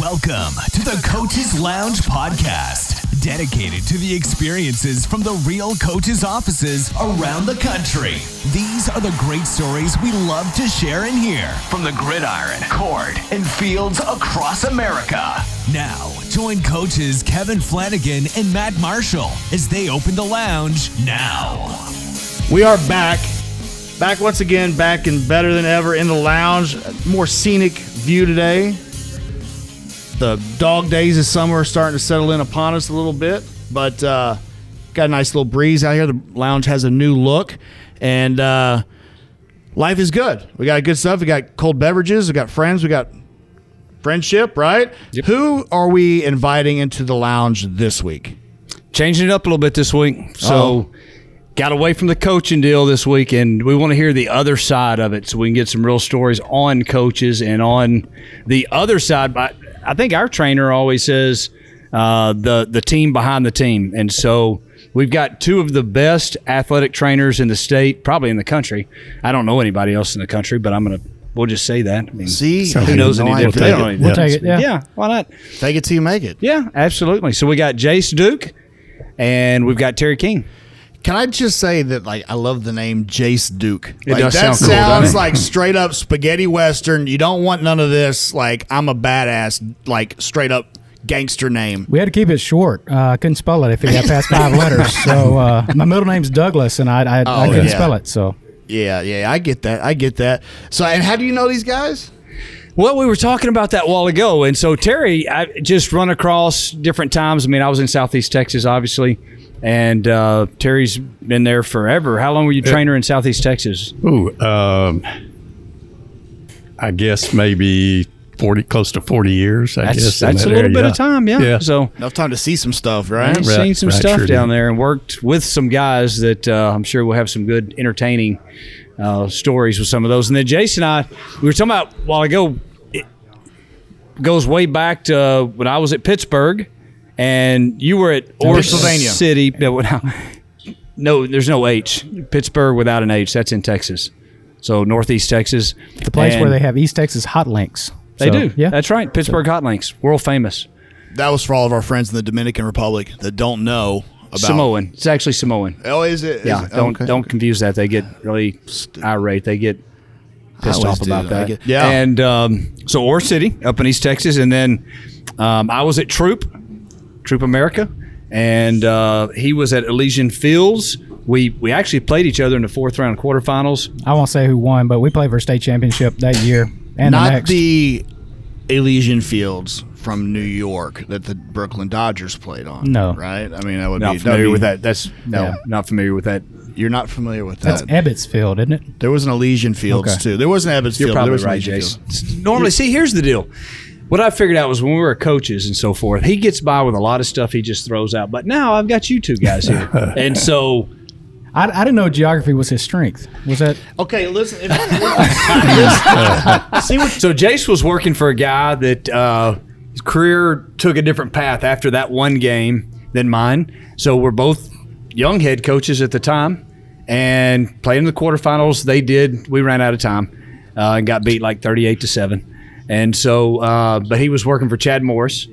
Welcome to the Coaches Lounge podcast, dedicated to the experiences from the real coaches' offices around the country. These are the great stories we love to share and hear from the gridiron, court, and fields across America. Now, join coaches Kevin Flanagan and Matt Marshall as they open the lounge now. We are back. Back once again, back and better than ever in the lounge. More scenic view today. The dog days of summer are starting to settle in upon us a little bit, but uh, got a nice little breeze out here. The lounge has a new look, and uh, life is good. We got good stuff. We got cold beverages. We got friends. We got friendship, right? Who are we inviting into the lounge this week? changing it up a little bit this week. So Oh. got away from the coaching deal this week, and we want to hear the other side of it, so we can get some real stories on coaches and on the other side. But I think our trainer always says uh, the the team behind the team, and so. We've got two of the best athletic trainers in the state, probably in the country. I don't know anybody else in the country, but I'm gonna we'll just say that. I mean, See, who knows any No, I different? take it. don't know any We'll different. take it, yeah. yeah, why not? Fake it till you make it. Yeah, absolutely. So we got Jace Duke, and we've got Terry King. Can I just say that like I love the name Jace Duke. It like, does that sound cool, doesn't sounds it? like straight up spaghetti western. You don't want none of this. Like I'm a badass. Like straight up gangster name. We had to keep it short. Uh, I couldn't spell it if it got past five letters. So uh, my middle name's Douglas, and I I, I couldn't yeah. spell it. So Yeah, yeah, I get that. I get that. So, and how do you know these guys? Well, we were talking about that a while ago, and so Terry, I just run across different times. I mean, I was in Southeast Texas, obviously, and uh, Terry's been there forever. How long were you trainer in Southeast Texas? Ooh, um, I guess maybe forty, close to forty years. I That's guess in that's a little area. bit of time, yeah. Yeah. So Enough time to see some stuff, right? I've Right, seen some right, stuff sure down did. there and worked with some guys that uh, I'm sure will have some good entertaining uh, stories with some of those. And then Jason and I, we were talking about a while ago. It goes way back to uh, when I was at Pittsburgh, and you were at Orange Pennsylvania. City. No, no, no, there's no H. Pittsburgh without an H. That's in Texas. So Northeast Texas, the place where they have East Texas hot links. they So, do. Yeah, that's right. Pittsburgh Hot Links, world famous. That was for all of our friends in the Dominican Republic that don't know about Samoan. It's actually Samoan. Oh, is it? Is Yeah, it? don't Okay. don't confuse that. They get really irate. They get pissed always off do. about I that. get- yeah. And um, so Ore City up in East Texas, and then um, I was at Troup, Troup America, and uh, he was at Elysian Fields. We we actually played each other in the fourth round quarterfinals. I won't say who won, but we played for a state championship that year and the Not next. the Elysian Fields from New York that the Brooklyn Dodgers played on. No. right? I mean, I would Not be familiar that'd with that. That's no, Yeah. not familiar with that. You're not familiar with that. That's that. Ebbets Field, isn't it? there was an Elysian Fields Okay. too. There was an Ebbets You're Field. but there probably was right, Elysian Jason. Field. Normally, see, here's the deal. What I figured out was when we were coaches and so forth, he gets by with a lot of stuff he just throws out. But now I've got you two guys here, and so I, I didn't know geography was his strength. Was that? Okay, listen. If, See what? So Jace was working for a guy that uh, his career took a different path after that one game than mine. So we're both young head coaches at the time, and playing in the quarterfinals. They did. We ran out of time uh, and got beat like thirty-eight to seven. And so, uh, but he was working for Chad Morris,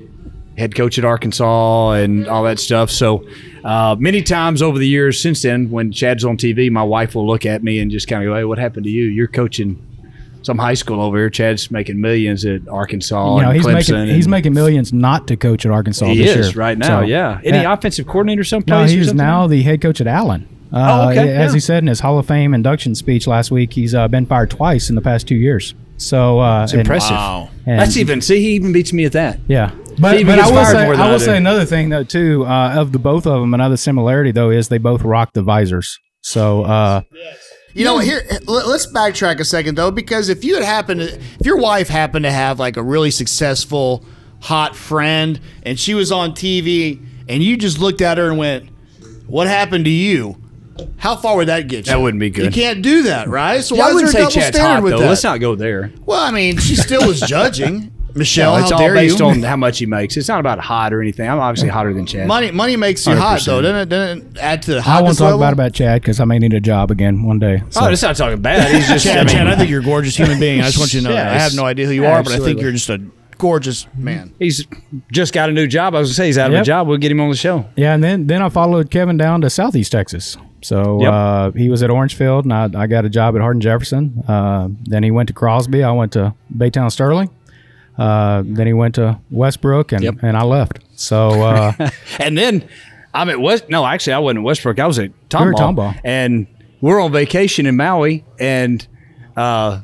head coach at Arkansas, and all that stuff. So. Uh, many times over the years since then, when Chad's on TV, my wife will look at me and just kind of go, "Hey, what happened to you? You're coaching some high school over here. Chad's making millions at Arkansas You know, and he's Clemson. making he's making millions not to coach at Arkansas. he this is year. right now. So, yeah. Any yeah. offensive coordinator No, someplace? or he's now the head coach at Allen. Uh, Oh, okay, As yeah. he said in his Hall of Fame induction speech last week, he's uh, been fired twice in the past two years. So uh, It's impressive. Wow. and- That's even. See, he even beats me at that. Yeah, but, even but gets I will fired say more than I I will do. say another thing though too uh, of the both of them. Another similarity though is they both rock the visors. So uh, You know, here let- let's backtrack a second though, because if you had happened, to, if your wife happened to have like a really successful, hot friend, and she was on TV, and you just looked at her and went, "What happened to you?" How far would that get you? That wouldn't be good. You can't do that, right? So why I is wouldn't there a say double Chad's standard hot with though. that? Let's not go there. Well, I mean, she still was judging. Michelle, it's how all dare based you? on how much he makes. It's not about hot or anything. I'm obviously hotter than Chad. money, money makes you hot, 100%. though. Doesn't it, doesn't it add to the I won't hotness talk level? about about Chad because I may need a job again one day. Oh, so. Oh, it's not talking bad. He's just. Chad, I mean, Chad, I think you're a gorgeous human being. I just want you to know Yeah, that. I have no idea who you are, but I think absolutely. you're just a gorgeous man. He's just got a new job. I was gonna say he's out of a job. We'll get him on the show. Yeah, and then then I followed Kevin down to Southeast Texas. So Yep. uh, he was at Orangefield, and I, I got a job at Hardin Jefferson. Uh, then he went to Crosby. I went to Baytown Sterling. Uh, then he went to Westbrook, and, Yep. and I left. So uh, And then I'm at West. No, actually, I wasn't at Westbrook. I was at Tomball. Tomball. And we're on vacation in Maui. And uh,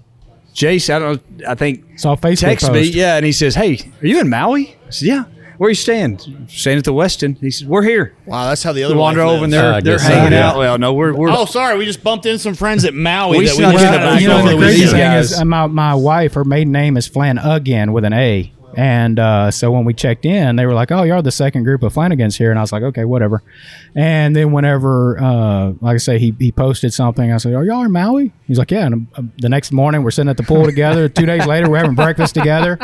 Jace, I don't know, I think saw Facebook text me. Yeah, and he says, "Hey, are you in Maui?" I said, "Yeah." Where are you staying? Staying at the Westin. He says, "We're here." Wow, that's how the other We wander over and lives. they're I they're guess so, hanging yeah. out. Well, no, we're we're Oh, sorry, we just bumped in some friends at Maui We that we snuck in to the back back you know, door the with crazy these thing guys. is, uh, my, my wife, her maiden name is Flanagan with an A. And uh, so when we checked in, they were like, "Oh, you're the second group of Flanagans here," and I was like, "Okay, whatever." And then whenever, uh, like I say, he, he posted something, I said, "Are y'all in Maui?" He's like, "Yeah." And uh, the next morning, we're sitting at the pool together. Two days later, we're having breakfast together.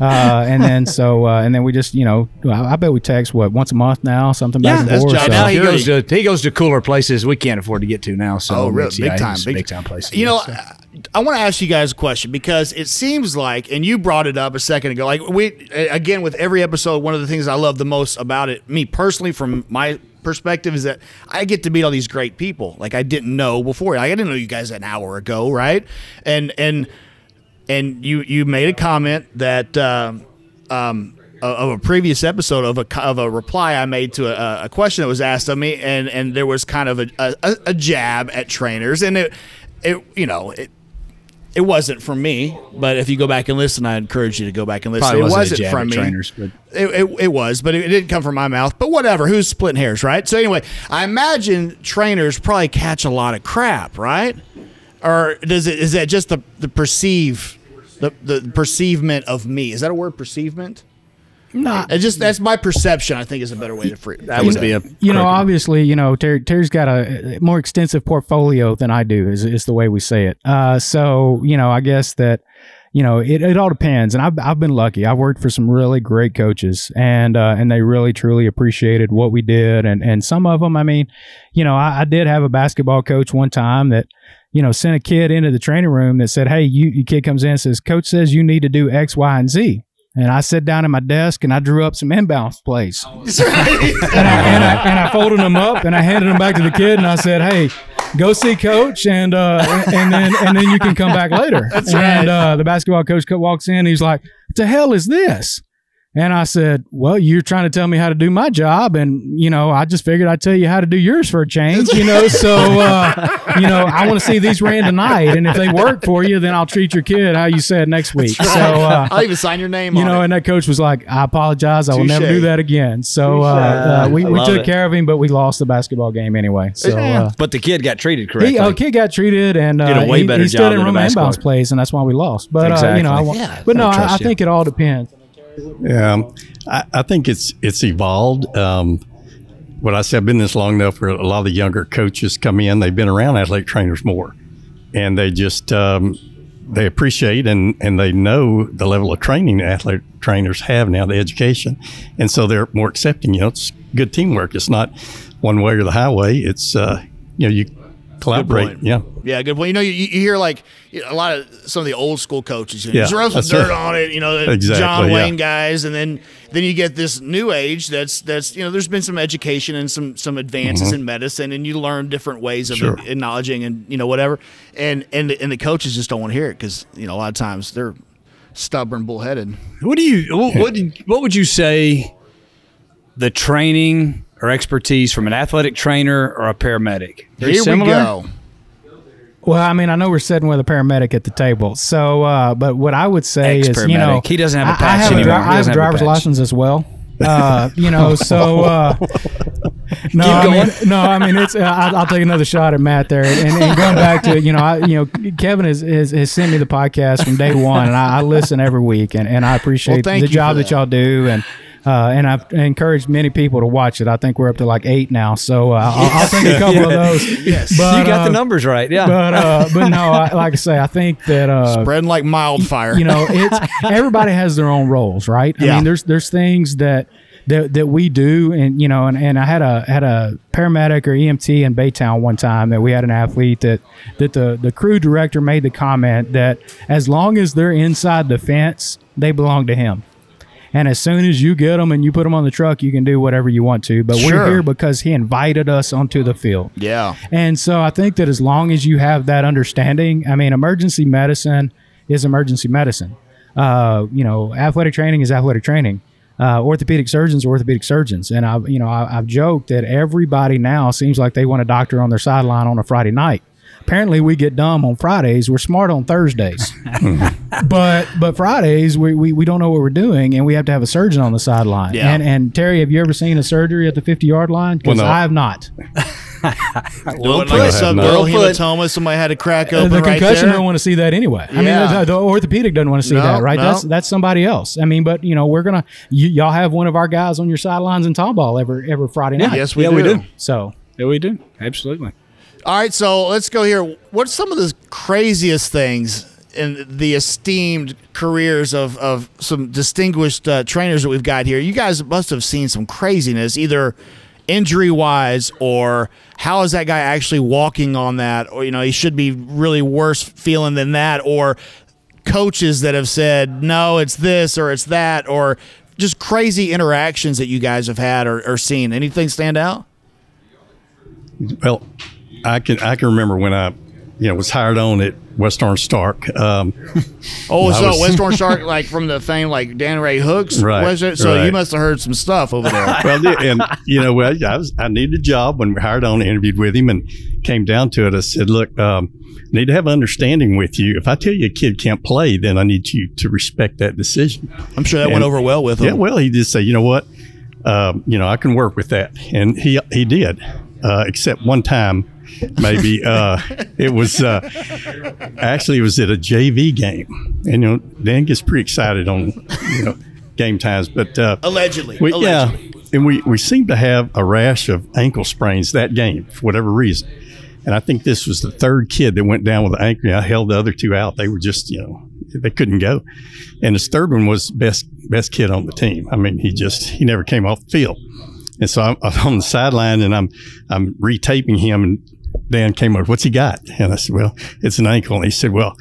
Uh, and then so uh, and then we just you know I, I bet we text what once a month now something back yeah, and that's forth. job. so- Now he goes to he goes to cooler places we can't afford to get to now. So Oh, really? Big yeah, time. Big, big time places. You know, So- I, I want to ask you guys a question because it seems like, and you brought it up a second ago. Like we, again, with every episode, one of the things I love the most about it, me personally, from my perspective, is that I get to meet all these great people. Like I didn't know before. Like I didn't know you guys an hour ago, right? And and and you you made a comment that. Um, um, of a previous episode of a of a reply I made to a, a question that was asked of me, and and there was kind of a, a, a jab at trainers, and it it you know it it wasn't from me, but if you go back and listen, I encourage you to go back and listen. Probably it wasn't wasn't from me. trainers, but- It, it, it was, but it, it didn't come from my mouth. But whatever, who's splitting hairs, right? So anyway, I imagine trainers probably catch a lot of crap, right? Or does it is that just the the perceive the the perceivement of me? Is that a word? Perceivement? Nah. It just that's my perception. I think is a better way to free. that would be a you know, correct- obviously, you know, Terry, Terry's got a more extensive portfolio than I do, is, is the way we say it. Uh, so, you know, I guess that, you know, it, it all depends. And I've, I've been lucky. I've worked for some really great coaches and, uh, and they really truly appreciated what we did. And, and some of them, I mean, you know, I, I did have a basketball coach one time that, you know, sent a kid into the training room that said, Hey, you, you kid comes in and says, coach says you need to do X, Y, and Z. And I sat down at my desk and I drew up some inbound plays and, I, and, I, and I folded them up and I handed them back to the kid and I said, "Hey, go see coach and uh, and then and then you can come back later." That's and right. uh, the basketball coach walks in. He's like, "What the hell is this?" And I said, "Well, you're trying to tell me how to do my job, and you know, I just figured I'd tell you how to do yours for a change, you know. So, uh, you know, I want to see these ran tonight, and if they work for you, then I'll treat your kid how you said next week. So, uh, I'll even sign your name. you on know, it. and that coach was like, "I apologize. I will never do that again." So uh, uh, we, we took it. care of him, but we lost the basketball game anyway. So uh, but the kid got treated correctly. he, oh, kid got treated, and uh, Did a way he, better he still job didn't than the run inbounds plays, and that's why we lost. But uh, you know, I, Exactly. Yeah, but no, I I, I think it all depends. Yeah, I, I think it's it's evolved. Um, what I said, I've been this long enough where a lot of the younger coaches come in. They've been around athletic trainers more, and they just um, they appreciate and and they know the level of training athletic trainers have now, the education, and so they're more accepting. You know, it's good teamwork. It's not one way or the highway. It's uh, you know you collaborate. point. Yeah. Yeah, good point. You know, you, you hear like a lot of some of the old school coaches. You know, Yeah, just rub some that's dirt right. on it. You know, Exactly, John yeah. Wayne guys, and then then you get this new age. That's that's you know, there's been some education and some some advances in medicine, and you learn different ways of Mm-hmm. Sure. acknowledging and you know whatever. And and the, and the coaches just don't want to hear it because you know a lot of times they're stubborn, bullheaded. What do you what what, what would you say the training or expertise from an athletic trainer or a paramedic? Very Here similar? we go. Well, I mean, I know we're sitting with a paramedic at the table, so uh, but what I would say is, you know, Ex-paramedic. He doesn't have a I- I patch have a, anymore. dri- He I have doesn't have a driver's patch. license as well. Uh, you know, so uh, no, I mean, no, I mean it's. Uh, I'll, I'll take another shot at Matt there, and, and going back to it, you know, I, you know, Kevin has, has, has sent me the podcast from day one, and I, I listen every week, and, and I appreciate Well, the job that that. y'all do, and. Uh, and I've encouraged many people to watch it. I think we're up to like eight now, so uh, I'll, I'll take a couple of those. Yes. But, you got uh, the numbers right. Yeah. but uh, but no, I, like I say, I think that uh, Spreading like wildfire. you know, it's everybody has their own roles, right? I Yeah. mean, there's there's things that that, that we do, and you know, and, and I had a had a paramedic or EMT in Baytown one time that we had an athlete that that the the crew director made the comment that as long as they're inside the fence, they belong to him. And as soon as you get them and you put them on the truck, you can do whatever you want to. But Sure. we're here because he invited us onto the field. Yeah. And so I think that as long as you have that understanding, I mean, emergency medicine is emergency medicine. Uh, you know, athletic training is athletic training. Uh, orthopedic surgeons are orthopedic surgeons. And I've, you know, I, I've joked that everybody now seems like they want a doctor on their sideline on a Friday night. Apparently, we get dumb on Fridays. We're smart on Thursdays, but but Fridays we, we, we don't know what we're doing, and we have to have a surgeon on the sideline. Yeah. And and Terry, have you ever seen a surgery at the fifty yard line? Because Well, no. I have not. Well I put have some girl Well put. hematoma. Somebody had a crack Uh, open the right concussion there. don't want to see that anyway. Yeah. I mean, the, the orthopedic doesn't want to see No, that, right? no. That's that's somebody else. I mean, but you know, we're gonna you, y'all have one of our guys on your sidelines in Tomball every every Friday night. Yes, we yeah, do. we do. So Yeah, we do. Absolutely. All right, so let's go here. What's some of the craziest things in the esteemed careers of, of some distinguished uh, trainers that we've got here? You guys must have seen some craziness, either injury wise or how is that guy actually walking on that? Or, you know, he should be really worse feeling than that. Or coaches that have said, no, it's this or it's that. Or just crazy interactions that you guys have had or, or seen. Anything stand out? Well, I can I can remember when I, you know, was hired on at West Orange Stark. Um, Oh, so was- West Orange Stark, like from the fame, like Dan Ray Hooks, Right, was it? So right. you must have heard some stuff over there. well, and you know, well, I was I needed a job when we hired on. Interviewed with him and came down to it. I said, look, um, I need to have understanding with you. If I tell you a kid can't play, then I need you to respect that decision. I'm sure that went over well with him. Yeah, well, he did say, you know what, um, you know, I can work with that, and he he did, uh, except one time, maybe uh, it was uh, actually it was at a JV game, and you know, Dan gets pretty excited on you know game times, but uh, Allegedly. we, Allegedly. yeah, and we we seemed to have a rash of ankle sprains that game for whatever reason. And I think this was the third kid that went down with an ankle. I held the other two out. They were just, you know, they couldn't go. And this third one was best best kid on the team. I mean, he just he never came off the field. And so I'm, I'm on the sideline and I'm I'm retaping him and Dan came over, what's he got? And I said, well, it's an ankle. And he said, well,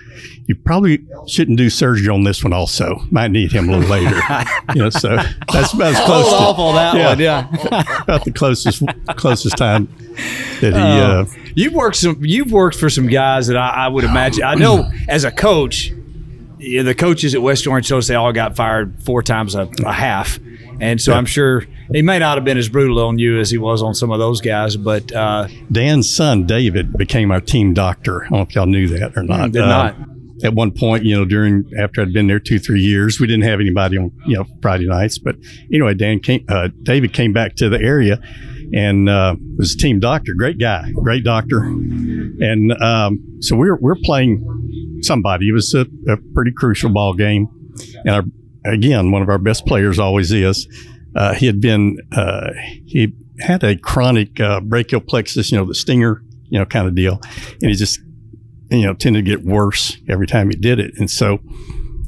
you probably shouldn't do surgery on this one also. Might need him a little later. you know, so that's about as close to on that yeah. one. Yeah. about the closest closest time that he Oh. uh, You've worked some. You've worked for some guys that I, I would imagine. I know as a coach, yeah, the coaches at West Orange Hills they all got fired four times a, a half, and so I'm sure he may not have been as brutal on you as he was on some of those guys. But uh, Dan's son David became our team doctor. I don't know if y'all knew that or not. did Uh, not. At one point, you know, during after I'd been there two three years, we didn't have anybody on you know Friday nights. But anyway, Dan came, uh, David came back to the area and uh, was a team doctor. Great guy, great doctor. And um, so we're we're playing somebody. It was a, a pretty crucial ball game, and our again one of our best players always is. Uh, he had been uh, he had a chronic uh, brachial plexus, you know, the stinger, you know, kind of deal, and he just you know tended to get worse every time he did it, and so.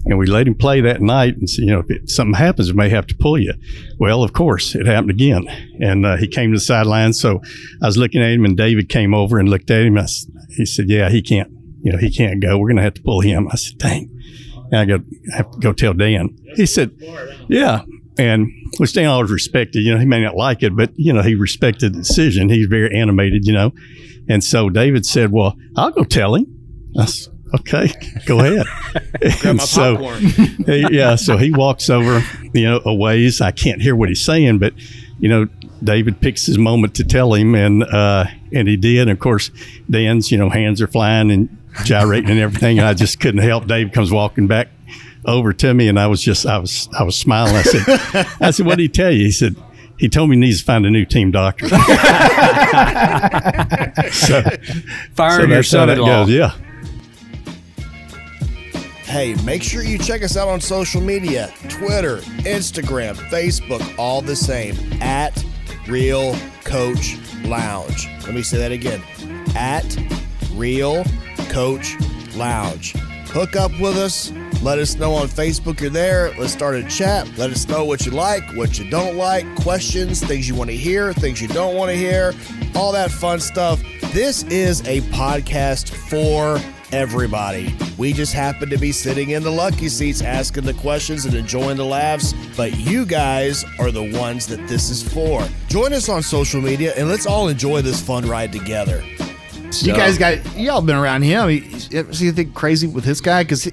And we let him play that night and said, you know, if it, something happens, we may have to pull you. Well, of course, it happened again. And uh, he came to the sideline. So I was looking at him, and David came over and looked at him. I he said, Yeah, he can't, you know, he can't go. We're going to have to pull him. I said, Dang. And I go, I have to go tell Dan. He said, Yeah. And which Dan always respected, you know, he may not like it, but, you know, he respected the decision. He's very animated, you know. And so David said, Well, I'll go tell him. I said, Okay, go ahead. and so, he- yeah, so he walks over, you know, a ways. I can't hear what he's saying, but, you know, David picks his moment to tell him, and uh, and he did. And of course, Dan's, you know, hands are flying and gyrating and everything. And I just couldn't help. Dave comes walking back over to me, and I was just, I was, I was smiling. I said, I said, what did he tell you? He said, he told me he needs to find a new team doctor. so, firing so your that's son-in-law. goes. Yeah. Hey, make sure you check us out on social media Twitter, Instagram, Facebook, all the same at Real Coach Lounge. Let me say that again at Real Coach Lounge. Hook up with us. Let us know on Facebook you're there. Let's start a chat. Let us know what you like, what you don't like, questions, things you want to hear, things you don't want to hear, all that fun stuff. This is a podcast for everybody. We just happen to be sitting in the lucky seats asking the questions and enjoying the laughs, but you guys are the ones that this is for. Join us on social media and let's all enjoy this fun ride together. You guys got y'all been around him. Ever see anything crazy with this guy? Because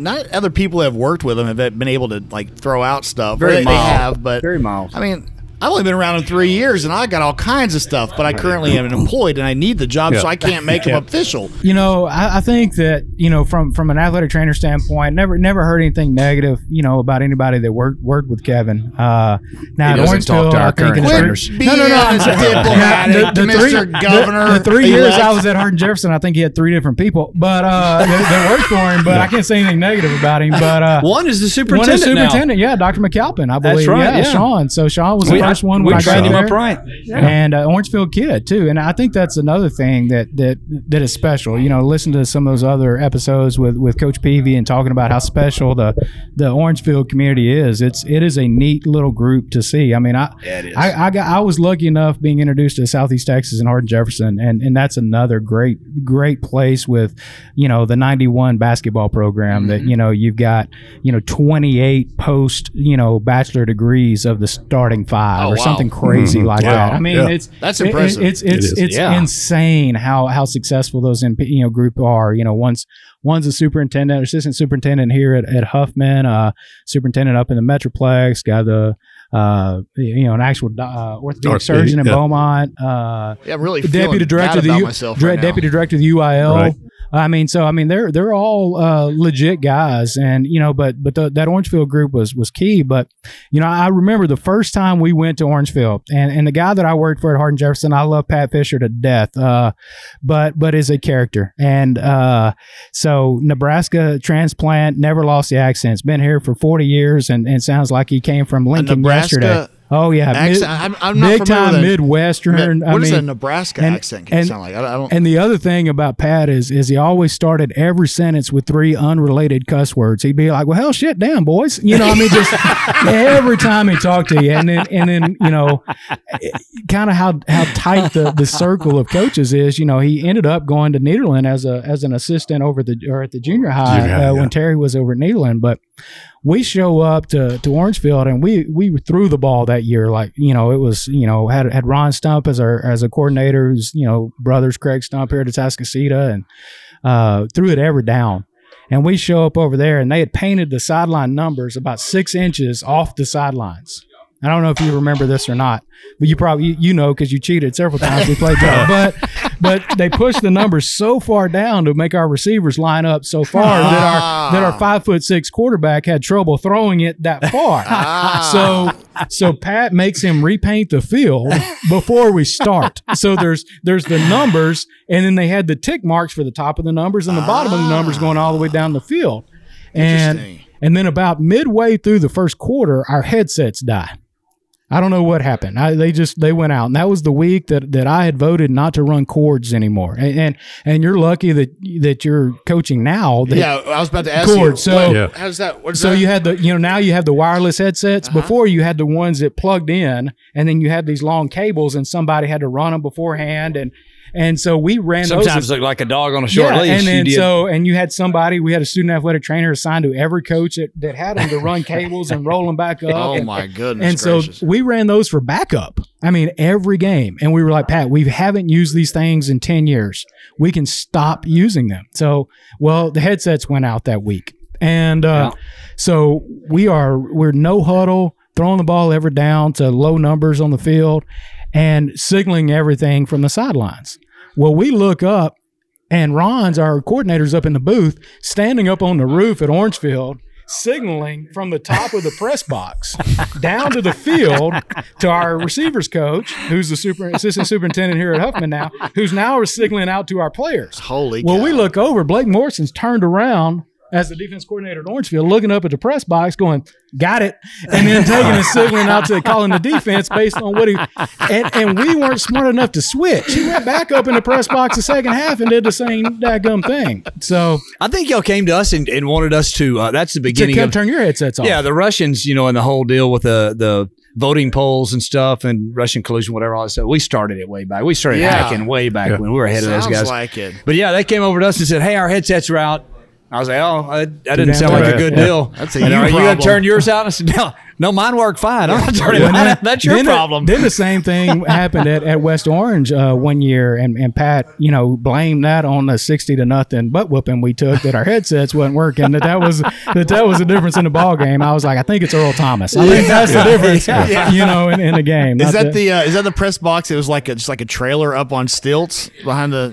not other people that have worked with him have been able to like throw out stuff. Very they, they mild. have, but Very mild. I mean, I've only been around him three years, and I got all kinds of stuff. But I currently am employed, and I need the job, so I can't make him official. You know, I, I think that you know from from an athletic trainer standpoint, never never heard anything negative. You know about anybody that worked worked with Kevin. Uh, now He at doesn't talk Orangefield, to our I think current in trainers. three, Quit no, no, no, being I'm diplomatic, the, the three, Governor. The, the three years. I was at Hardin Jefferson, I think he had three different people, but uh, that, that worked for him. But I can't say anything negative about him. But uh, One is the one superintendent. is superintendent, yeah, Dr. McAlpin, I That's believe. right, yeah, yeah. Sean. So Sean was now. The first one we when I trained him there up right. and uh, Orangefield kid too. And I think that's another thing that that that is special. You know, listen to some of those other episodes with with Coach Peavy and talking about how special the the Orangefield community is. It's it is a neat little group to see. I mean, I I, I got I was lucky enough being introduced to Southeast Texas and Hardin Jefferson, and and that's another great great place with you know the '91 basketball program that you know you've got you know 28 post you know bachelor degrees of the starting five Oh, or wow. something crazy like Wow. that. I mean, Yeah. it's That's it- impressive. It, it's it's is. it's Yeah. insane how how successful those MP, you know group are. You know, one's one's a superintendent, assistant superintendent here at, at Huffman, uh, superintendent up in the Metroplex, got the uh, you know an actual uh, orthopedic Orthopedic, surgeon in yeah. Beaumont. Uh, Yeah, I'm really deputy feeling director bad of the about U- myself dra- right now. deputy director of the UIL. Right. I mean, so I mean, they're they're all uh, legit guys, and you know, but but the, that Orangefield group was was key. But you know, I remember the first time we went to Orangefield, and and the guy that I worked for at Hardin Jefferson, I love Pat Fisher to death, uh, but but is a character, and uh, so Nebraska transplant, never lost the accents, been here for forty years, and, and sounds like he came from Lincoln Nebraska yesterday. Oh yeah, accent? I'm- I'm not big time with a- Midwestern. I What does mean, a Nebraska and- accent can and- sound like? I, I don't. and the other thing about Pat is is he always started every sentence with three unrelated cuss words. He'd be like, "Well, hell, shit, damn, boys," you know. I mean, just every time he talked to you, and then and then you know, kind of how how tight the, the circle of coaches is. You know, he ended up going to Nederland as a as an assistant over the or at the junior high, Junior high, uh, yeah. when Terry was over at Nederland, but. We show up to, to Orangefield and we we threw the ball that year like you know it was you know had had Ron Stump as our as a coordinator who's you know brothers Craig Stump here at Atascocita and uh, threw it every down. And we show up over there, and they had painted the sideline numbers about six inches off the sidelines. I don't know if you remember this or not, but you probably you, you know because you cheated several times. We played that, but but they pushed the numbers so far down to make our receivers line up so far ah. that our that our five foot six quarterback had trouble throwing it that far. Ah. So so Pat makes him repaint the field before we start. So there's there's the numbers, and then they had the tick marks for the top of the numbers and the bottom of the numbers ah. going all the way down the field. And and then about midway through the first quarter, our headsets die. I don't know what happened. I, they just they went out, and that was the week that, that I had voted not to run cords anymore. And and, and you're lucky that that you're coaching now. That, yeah, I was about to ask Cord, you. so- what- Yeah. how's that? What's So that? you had the you know now you have the wireless headsets. Uh-huh. Before you had the ones that plugged in, and then you had these long cables, and somebody had to run them beforehand, and and so we ran those. Sometimes look like a dog on a short yeah, leash. and then so and you had somebody. We had a student athletic trainer assigned to every coach that, that had them to run cables and roll them back up. oh and, my goodness and gracious. so we ran those for backup. I mean, every game. And we were like, Pat, we haven't used these things in 10 years. We can stop using them. So, well, the headsets went out that week. And uh, so we are, we're no huddle, throwing the ball ever down to low numbers on the field and signaling everything from the sidelines. Well, we look up and Ron's, our coordinator's up in the booth, standing up on the roof at Orangefield, signaling from the top of the press box down to the field to our receivers coach, who's the super assistant superintendent here at Huffman now, who's now signaling out to our players. Holy Well, cow. we look over, Blake Morrison's turned around as the defense coordinator at Orangefield, looking up at the press box, going, "Got it," and then taking a signaling out to calling the defense based on what he. And, and we weren't smart enough to switch. He went back up in the press box the second half and did the same daggum thing. So I think y'all came to us and, and wanted us to. Uh, that's the beginning. to beginning come of turn your headsets off. Yeah, the Russians, you know, and the whole deal with the the voting polls and stuff and Russian collusion, whatever all that stuff. We started it way back. We started Yeah. hacking way back when we were ahead of those guys. like it. But yeah, they came over to us and said, "Hey, our headsets are out." I was like, "Oh, that, that didn't sound like a good Yeah. deal." That's a And you are you gonna turn yours out? I said, "No, no, mine work fine. I'm not turning Then mine that- out. That's your then it- problem." then the same thing happened at, at West Orange uh, one year, and, and Pat, you know, blamed that on the sixty to nothing butt whooping we took that our headsets wasn't working. That that was that that was the difference in the ball game. I was like, I think it's Earl Thomas. I think that's the difference, you know, in, in the game. Is Not that the uh, is that the press box? It was like a, just like a trailer up on stilts behind the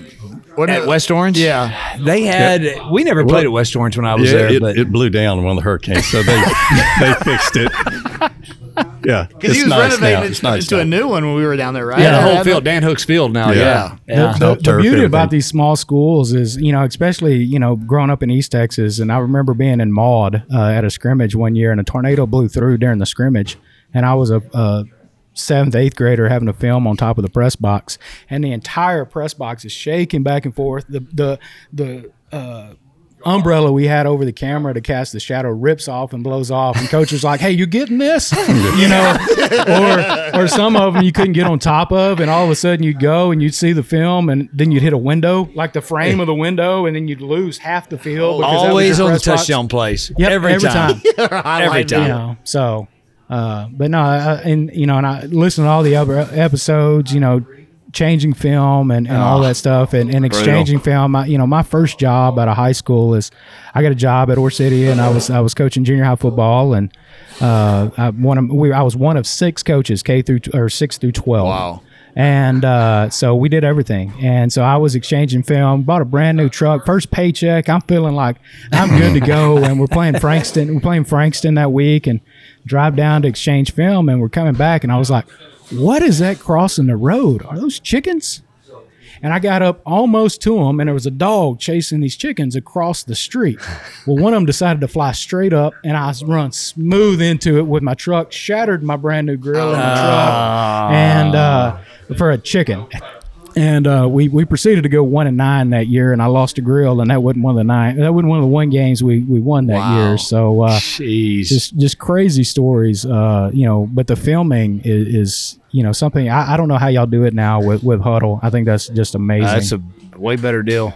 what at West Orange, Yeah. they had. We never played at West Orange when I was Yeah, there, it, but it blew down in one of the hurricanes, so they they fixed it. Yeah, Because he it's was nice renovating now. it It's nice into a new one when we were down there, right? yeah, the That whole had field, Dan Hooks Field now. Yeah, Yeah. yeah. the, the turf, beauty about these small schools is, you know, especially, you know, growing up in East Texas, and I remember being in Maud uh, at a scrimmage one year, and a tornado blew through during the scrimmage, and I was a, a seventh, eighth grader having to film on top of the press box, and the entire press box is shaking back and forth. The the the uh, umbrella we had over the camera to cast the shadow rips off and blows off, and coach is like, "Hey, you getting this?" you know, or or some of them you couldn't get on top of, and all of a sudden you'd go and you'd see the film, and then you'd hit a window, like the frame of the window, and then you'd lose half the field. was Always on the box. touchdown plays. Yep, every, time. every time. You know, so, uh, but no, I, and you know, and I listen to all the other episodes, you know, changing film and, and all that stuff and, and exchanging film. I, you know, my first job out of high school is I got a job at Ore City and I was, I was coaching junior high football and, uh, I, one of, we, I was one of six coaches, K through, or six through 12. Wow. And uh, so we did everything. And so I was exchanging film, bought a brand new truck, first paycheck. I'm feeling like I'm good to go. And we're playing Frankston. We're playing Frankston that week and drive down to exchange film. And we're coming back. And I was like, what is that crossing the road? Are those chickens? And I got up almost to them, and there was a dog chasing these chickens across the street. Well, one of them decided to fly straight up, and I run smooth into it with my truck, shattered my brand new grill in the truck, and uh, for a chicken. And uh, we, we proceeded to go one and nine that year, and I lost a grill, and that wasn't one of the nine. That wasn't one of the one games we, we won that Wow. year. So uh, just just crazy stories uh you know but the filming is, is you know something I, I don't know how y'all do it now with with Hudl i think that's just amazing that's a way better deal.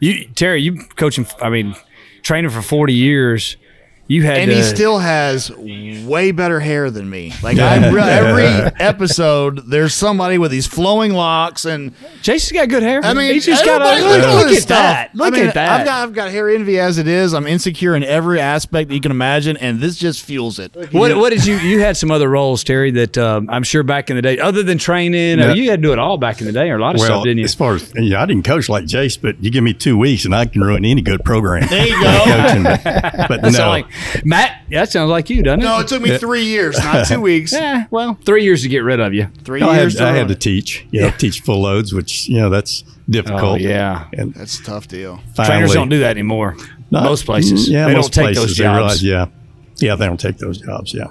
You Terry, you coaching. I mean, training for forty years. You had And to, he still has way better hair than me. Like I every episode, there's somebody with these flowing locks, and Jason's got good hair. I mean, he's just got a everybody- look, at look at stuff. that. Look I mean, at that. I've got I've got hair envy as it is. I'm insecure in every aspect that you can imagine, and this just fuels it. What what did you you had some other roles, Terry? That um, I'm sure back in the day, other than training, Yeah. you had to do it all back in the day, or a lot of Well, stuff, didn't you? as far as yeah, I didn't coach like Jace, but you give me two weeks and I can ruin any good program. There you go. Coaching, but, but no, sound like Matt. That sounds like you, doesn't it? No, it took me three years, not two weeks. yeah, well, three years to get rid of you. Three I years. had, I had to it. teach. Yeah, teach full loads, which you know that's difficult. Oh, yeah. and That's a tough deal. Trainers don't do that anymore. Not- most places, Yeah, they most don't take those jobs. realize, yeah, yeah, they don't take those jobs. Yeah,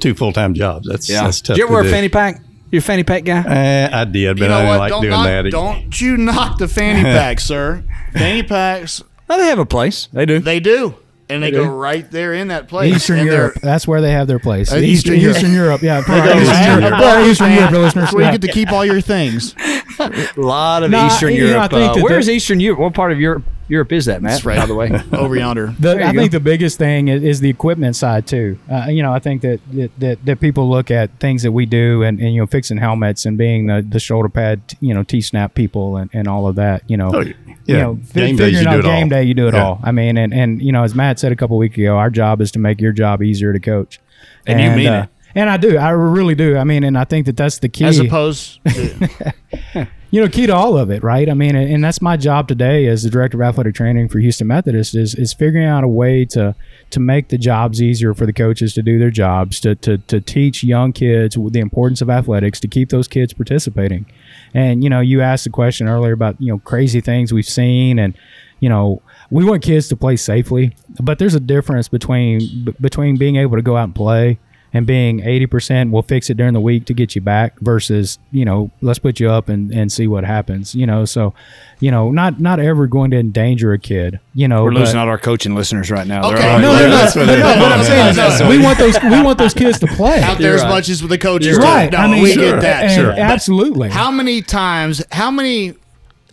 two full time jobs. That's Yeah. that's tough. Did you ever to wear a fanny pack? You're a fanny pack guy? Eh, I did, but You know I didn't what? like don't doing knock, that. Don't you knock the fanny pack, sir. Fanny packs, Oh, they have a place. They do. they do, and they, go right there in that place. Eastern and Europe. That's where they have their place. Uh, Eastern, Eastern Europe. Eastern Europe. Yeah. They right, Eastern Europe. above Eastern. Europe listeners. That's where you get to keep all your things. a lot of Nah, Eastern you know, I Europe. think uh, that where the- is Eastern Europe? What part of Europe Europe is that, Matt? That's right. By the way. Over yonder. The, I go. think the biggest thing is, is the equipment side too. Uh, you know, I think that, that that that people look at things that we do and, and you know fixing helmets and being the, the shoulder pad, you know, T snap people and, and all of that. You know, Oh, you know, fi- Game days, figuring you out do it game all. day, you do it Yeah. all. I mean, and and you know, as Matt said a couple weeks ago, our job is to make your job easier to coach. And you mean it. And I do. I really do. I mean, and I think that that's the key As opposed, to, you know, key to all of it, right? I mean, and, and that's my job today as the director of athletic training for Houston Methodist is is figuring out a way to to make the jobs easier for the coaches to do their jobs, to to to teach young kids the importance of athletics, to keep those kids participating. And you know, you asked the question earlier about you know crazy things we've seen, and you know, we want kids to play safely, but there's a difference between b- between being able to go out and play and being 80% we'll fix it during the week to get you back versus you know let's put you up and, and see what happens you know so you know not not ever going to endanger a kid you know We're but- losing out our coaching listeners right now. Okay. all- no, Yeah, no, no, that's what but it no, what I'm saying is we want those we want those kids to play. out there You're as right. much as with the coaches. right. No, I mean, we sure. get that. And- Sure. Absolutely. How many times? How many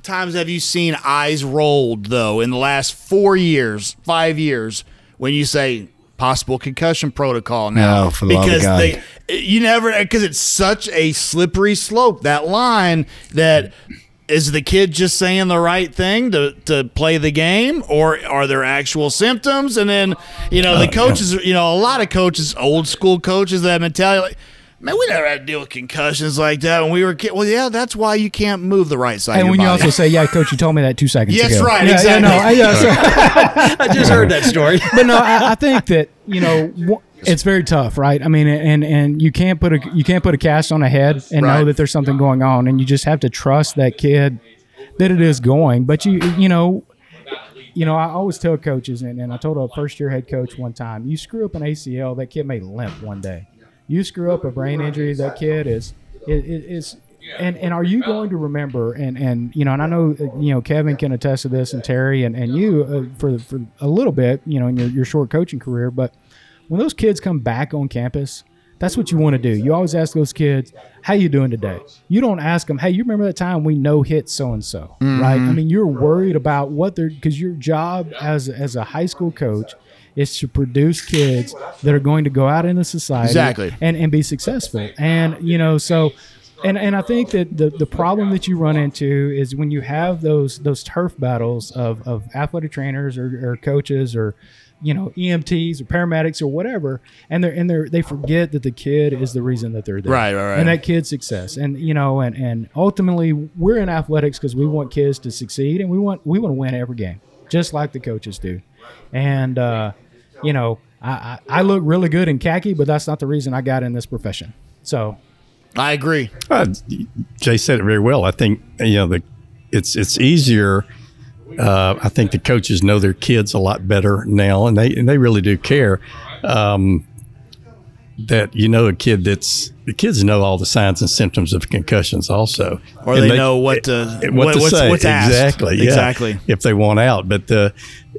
times have you seen eyes rolled though in the last four years, five years, when you say possible concussion protocol now? No, for the love of because they, you never because it's such a slippery slope that line that. Is the kid just saying the right thing to, to play the game, or are there actual symptoms? And then, you know, the oh, coaches, you know, a lot of coaches, old school coaches, that mentality, like, man, we never had to deal with concussions like that when we were kids. Well, yeah, that's why you can't move the right side. and of your when you body. also say, "Yeah, coach, you told me that two seconds Yes, ago." right, Yeah, exactly. Yeah, no, I, yeah, so- I just heard that story. but no, I, I think that you know wh- it's very tough, right? I mean, and and you can't put a you can't put a cast on a head and Right. know that there's something going on, and you just have to trust that kid that it is going. But you you know. You know, I always tell coaches, and, and I told a first year head coach one time, you screw up an ACL, that kid may limp one day. You screw up a brain injury, that kid is is, is and and are you going to remember? And and you know and I know uh, you know Kevin can attest to this and Terry and and you uh, for for a little bit you know in your, your short coaching career but when those kids come back on campus that's what you want to do. You always ask those kids how you doing today? You don't ask them hey you remember that time we no hit so and so right? I mean you're worried about what they're because your job as as a high school coach is to produce kids that are going to go out into society Exactly. and, and be successful. And you know, so and and I think that the the problem that you run into is when you have those those turf battles of, of athletic trainers or, or coaches or you know EMTs or paramedics or whatever, and they're and they they forget that the kid is the reason that they're there, Right, right, right. and that kid's success, and you know, and and ultimately we're in athletics because we want kids to succeed and we want we want to win every game, just like the coaches do, and uh, you know, I, I I look really good in khaki, but that's not the reason I got in this profession. So I agree. Uh, Jace said it very well. I think you know the it's it's easier. Uh, I think the coaches know their kids a lot better now, and they and they really do care. Um, that you know a kid that's the kids know all the signs and symptoms of concussions also, Or And they know what to- what, what- to what's- say what's exactly yeah, Exactly. if they want out, but the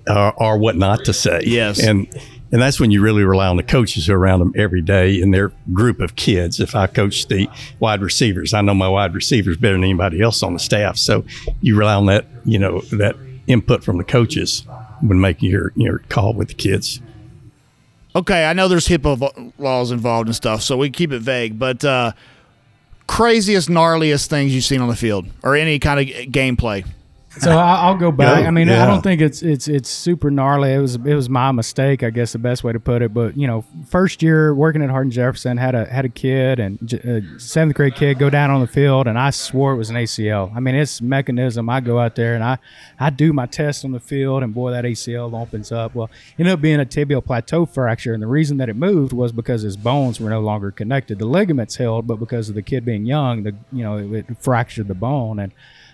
uh, or what not to say. Yes. and and that's when you really rely on the coaches who are around them every day in their group of kids. If I coach the wide receivers, I know my wide receivers better than anybody else on the staff. So you rely on that, you know, that input from the coaches when making your your call with the kids. Okay, I know there's HIPAA laws involved and stuff, so we keep it vague. But uh, craziest, gnarliest things you've seen on the field or any kind of gameplay. So I- I'll go back. Yeah, I mean, I don't think it's it's it's super gnarly. It was it was my mistake, I guess the best way to put it. But you know, first year working at Hardin Jefferson, had a had a kid and a uh, seventh grade kid go down on the field, and I swore it was an ACL. I mean, it's mechanism. I go out there and I I do my test on the field, and boy, that ACL opens up. Well, it ended up being a tibial plateau fracture, and the reason that it moved was because his bones were no longer connected. The ligaments held, but because of the kid being young, the you know it, it fractured the bone and.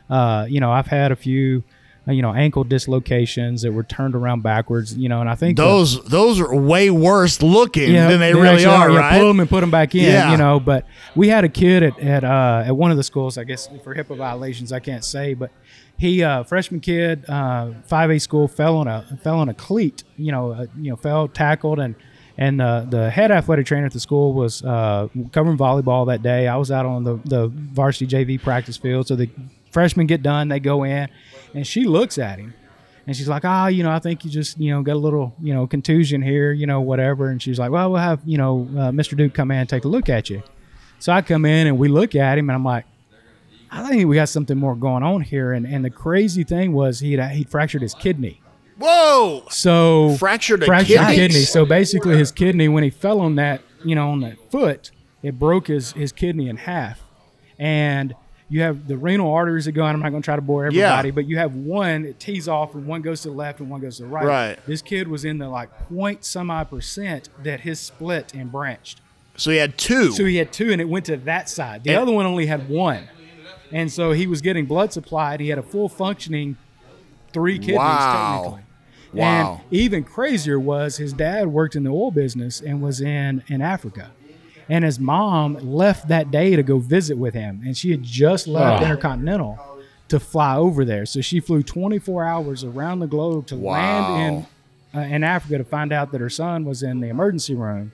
Uh, you know, I've had a few, uh, you know, ankle dislocations that were turned around backwards. You know, and I think Those those are way worse looking yeah, than they, really actually are, Yeah, right? pull them and put them back in. Yeah. You know, but we had a kid at at uh, at one of the schools. I guess for HIPAA violations, I can't say, but he uh, freshman kid, five A school, fell on a fell on a cleat. You know, uh, you know, fell tackled and. And uh, the head athletic trainer at the school was uh, covering volleyball that day. I was out on the, the varsity JV practice field. So the freshmen get done, they go in, and she looks at him. And she's like, ah, you know, I think you just, you know, got a little, you know, contusion here, you know, whatever. And she's like, well, we'll have, you know, uh, Mr. Duke come in and take a look at you. So I come in and we look at him, and I'm like, I think we got something more going on here. And and the crazy thing was he he fractured his kidney. Whoa! So Fractured a fractured kidney? kidney. So basically, his kidney when he fell on that, you know, on that foot, it broke his his kidney in half, and you have the renal arteries that go on. I'm not going to try to bore everybody, but you have one it tees off and one goes to the left and one goes to the right. Right. This kid was in the like point some odd percent that his split and branched. So he had two. So he had two, and it went to that side. The And- other one only had one, and so he was getting blood supplied. He had a full functioning three kidneys Wow. technically. Wow. And even crazier was his dad worked in the oil business and was in in Africa. And his mom left that day to go visit with him, and she had just left Oh. Intercontinental to fly over there. So she flew 24 hours around the globe to land in uh, in Africa to find out that her son was in the emergency room,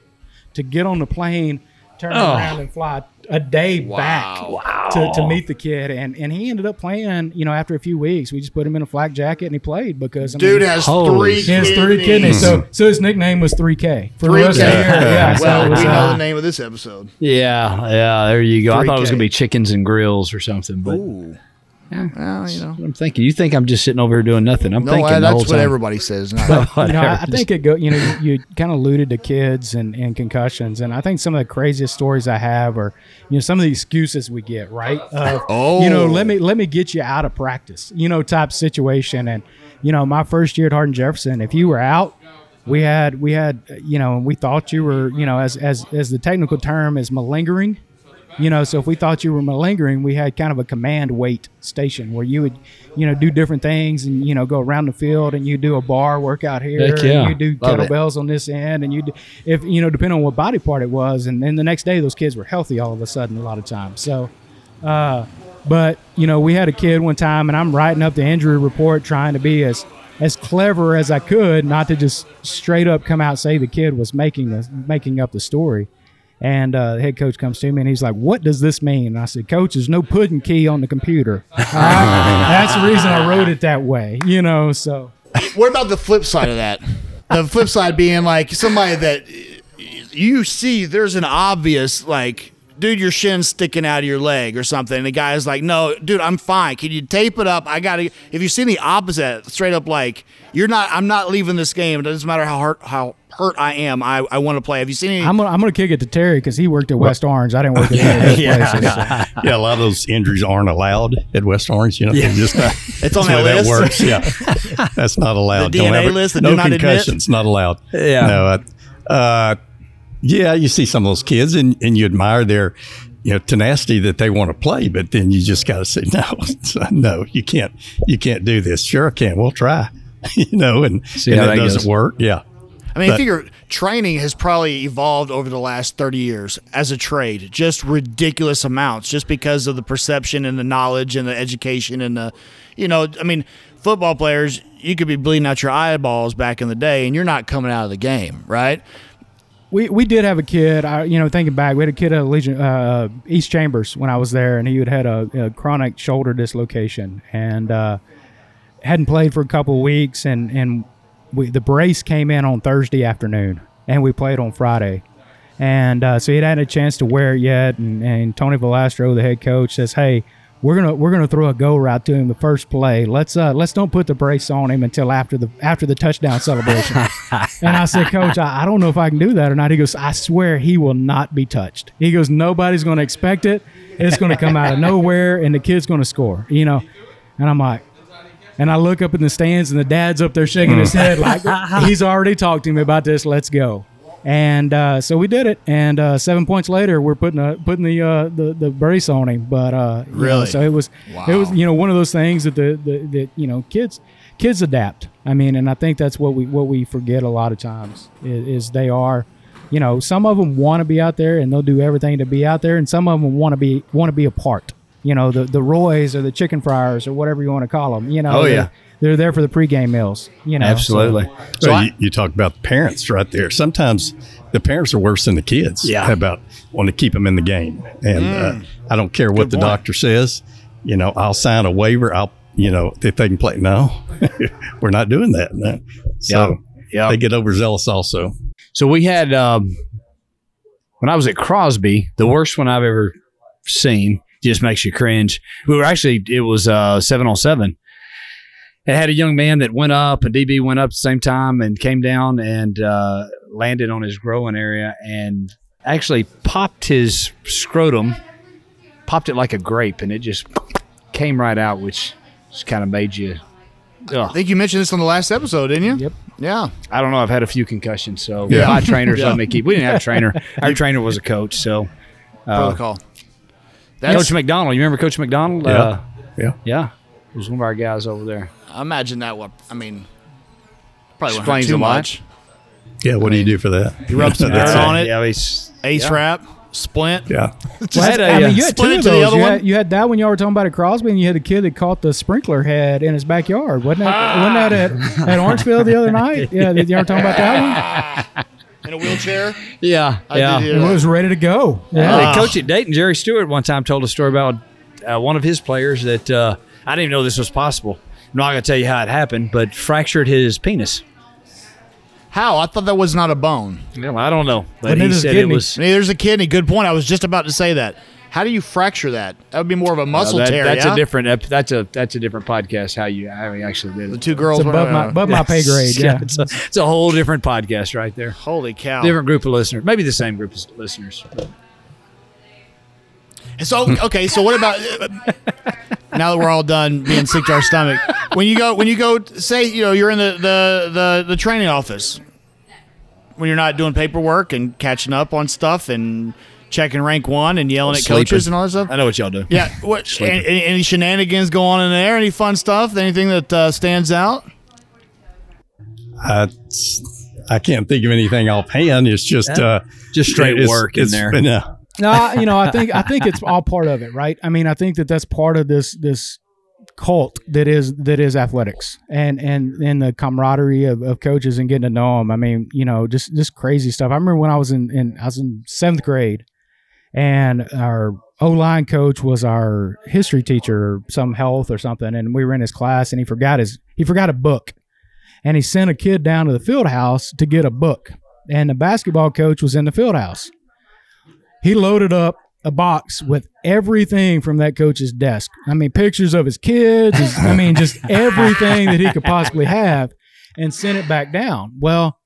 to get on the plane, turn Oh. around and fly a day back to, to meet the kid. And and he ended up playing. You know, after a few weeks, we just put him in a flak jacket and he played because I Dude mean, has three. he has three kidneys. So so his nickname was 3K for the Three rest of the year. Yeah, well, it was, we know uh, the name of this episode. Yeah, yeah. There you go. I thought it was gonna be chickens and grills or something, but Ooh. Well, you know. I'm thinking. You think I'm just sitting over here doing nothing? I'm No, thinking uh, the whole that's what time. everybody says. now. you know, I, I think it go. You know, you, you kind of alluded to kids and, and concussions, and I think some of the craziest stories I have are, you know, some of the excuses we get, right? Of, Oh. you know, let me let me get you out of practice, you know, type situation. And you know, my first year at Hardin Jefferson, if you were out, we had we had you know, we thought you were, you know, as as as the technical term is malingering. You know, so if we thought you were malingering, we had kind of a command weight station where you would, you know, do different things and you know go around the field and you do a bar workout here, yeah. and you do Love it. kettlebells on this end, and you, do, if you know, depending on what body part it was, and then the next day those kids were healthy all of a sudden a lot of times. So, uh, but you know, we had a kid one time, and I'm writing up the injury report, trying to be as as clever as I could, not to just straight up come out and say the kid was making the making up the story. And uh, the head coach comes to me and he's like, "What does this mean?" And I said, "Coach, there's no pudding key on the computer. All right? That's the reason I wrote it that way. You know, so." What about the flip side of that? The flip side being like somebody that you see there's an obvious like dude your shin's sticking out of your leg or something and the guy's like no dude i'm fine can you tape it up i gotta if you see the opposite straight up like you're not i'm not leaving this game it doesn't matter how hurt how hurt i am i, I want to play have you seen any I'm gonna, I'm gonna kick it to Terry because he worked at West Orange. I didn't work at any of those places. so. yeah, a lot of those injuries aren't allowed at West Orange. You know, yeah. just It's on that's the way that works. Yeah, that's not allowed. The Don't DNA ever- list, the no do not admit? concussions, not allowed. Yeah. no. Uh, uh, yeah, you see some of those kids, and, and you admire their you know tenacity that they want to play, but then you just got to say no, no, you can't, you can't do this. Sure, I can. We'll try. you know, and, See and it doesn't goes. work. Yeah. I mean, I But- figure training has probably evolved over the last 30 years as a trade, just ridiculous amounts, just because of the perception and the knowledge and the education and the, you know, I mean, football players, you could be bleeding out your eyeballs back in the day and you're not coming out of the game, right? We, we did have a kid. I, you know, thinking back, we had a kid at Legion uh, East Chambers when I was there, and he had had a, a chronic shoulder dislocation and uh, hadn't played for a couple of weeks. And and we, the brace came in on Thursday afternoon, and we played on Friday. And uh, so he hadn't had a chance to wear it yet. And, and Tony Velastro, the head coach, says, "Hey, we're gonna we're gonna throw a go route to him the first play. Let's uh let's don't put the brace on him until after the after the touchdown celebration." and I said, "Coach, I, I don't know if I can do that or not." He goes, "I swear he will not be touched." He goes, "Nobody's going to expect it. It's going to come out of nowhere, and the kid's going to score." You know, and I'm like. And I look up in the stands, and the dad's up there shaking his head like he's already talked to me about this. Let's go. And uh, so we did it. And uh, seven points later, we're putting a, putting the uh, the the brace on him. But uh, you know, Really? so it was it was you know one of those things that the, the that you know kids kids adapt. I mean, and I think that's what we what we forget a lot of times is, is they are. You know, some of them want to be out there and they'll do everything to be out there, and some of them want to be want to be a part. You know, the the Roys or the chicken fryers or whatever you want to call them. You know, Oh, yeah. They're there for the pregame meals. You know, Absolutely. So, So I- you, you talk about the parents right there. Sometimes the parents are worse than the kids. Yeah. About wanting to keep them in the game, and uh, I don't care what the point. doctor says. You know, I'll sign a waiver. I'll, you know, if they can play. No, we're not doing that. No. So Yeah. they get overzealous also. So we had um, when I was at Crosby, the worst one I've ever seen. Just makes you cringe. We were actually it was uh, seven on seven. It had a young man that went up, and DB went up at the same time and came down and uh, landed on his growing area and actually popped his scrotum, popped it like a grape, and it just came right out, which just kind of made you. I think you mentioned this on the last episode, didn't you? Yep. Yeah. I don't know. I've had a few concussions, so Yeah. my trainers let me keep. We didn't have a trainer. Our trainer was a coach, so uh, Protocol. That's, Coach McDonald. You remember Coach McDonald? Yeah. Uh, Yeah. yeah. He was one of our guys over there. I imagine that what I mean. Probably won't Explains too a lot. much. Yeah, what do you do for that? You rub some dirt on it. it. Yeah, he's, Ace yeah. wrap, splint. Yeah. Well, had a, I uh, mean, you had two of to the those. other You one? had, you had that when y'all were talking about at Crosby, and you had the kid that caught the sprinkler head in his backyard. Wasn't that, wasn't that at, at Orangefield the other night? Yeah, did you ever talk about that one? In a wheelchair. Yeah, I yeah. did It hear that. was ready to go. Yeah. Uh, the coach at Dayton, Jerry Stewart, one time told a story about uh, one of his players that uh, I didn't even know this was possible. I'm not going to tell you how it happened, but fractured his penis. How? I thought that was not a bone. Well, I don't know, but But he said it was. I there's a kidney. Good point. I was just about to say that. How do you fracture that? That would be more of a muscle Uh, that- tear. that's yeah? a different. That's a that's a different podcast. How you how he actually did it. The two girls It's above my, above my pay grade. Yeah. it's, a, it's a whole different podcast right there. Holy cow! Different group of listeners, maybe the same group of listeners. So okay, so what about now that we're all done being sick to our stomach? When you go, when you go, say you know you're in the the the, the training office when you're not doing paperwork and catching up on stuff and checking rank one and yelling at coaches and all that stuff. I know what y'all do. Yeah, what? Sleeping. Any, any shenanigans go on in there? Any fun stuff? Anything that uh, stands out? I, I can't think of anything offhand. It's just uh, Just straight it's- work in it's there. been, uh, no, you know, I think I think it's all part of it, right? I mean, I think that that's part of this this cult that is that is athletics and and and the camaraderie of, of coaches and getting to know them. I mean, you know, just just crazy stuff. I remember when I was in, in I was in seventh grade, and our O line coach was our history teacher, some health or something, and we were in his class, and he forgot his he forgot a book, and he sent a kid down to the field house to get a book, and the basketball coach was in the field house he loaded up a box with everything from that coach's desk. I mean, pictures of his kids. his- I mean, just everything that he could possibly have, and sent it back down. Well,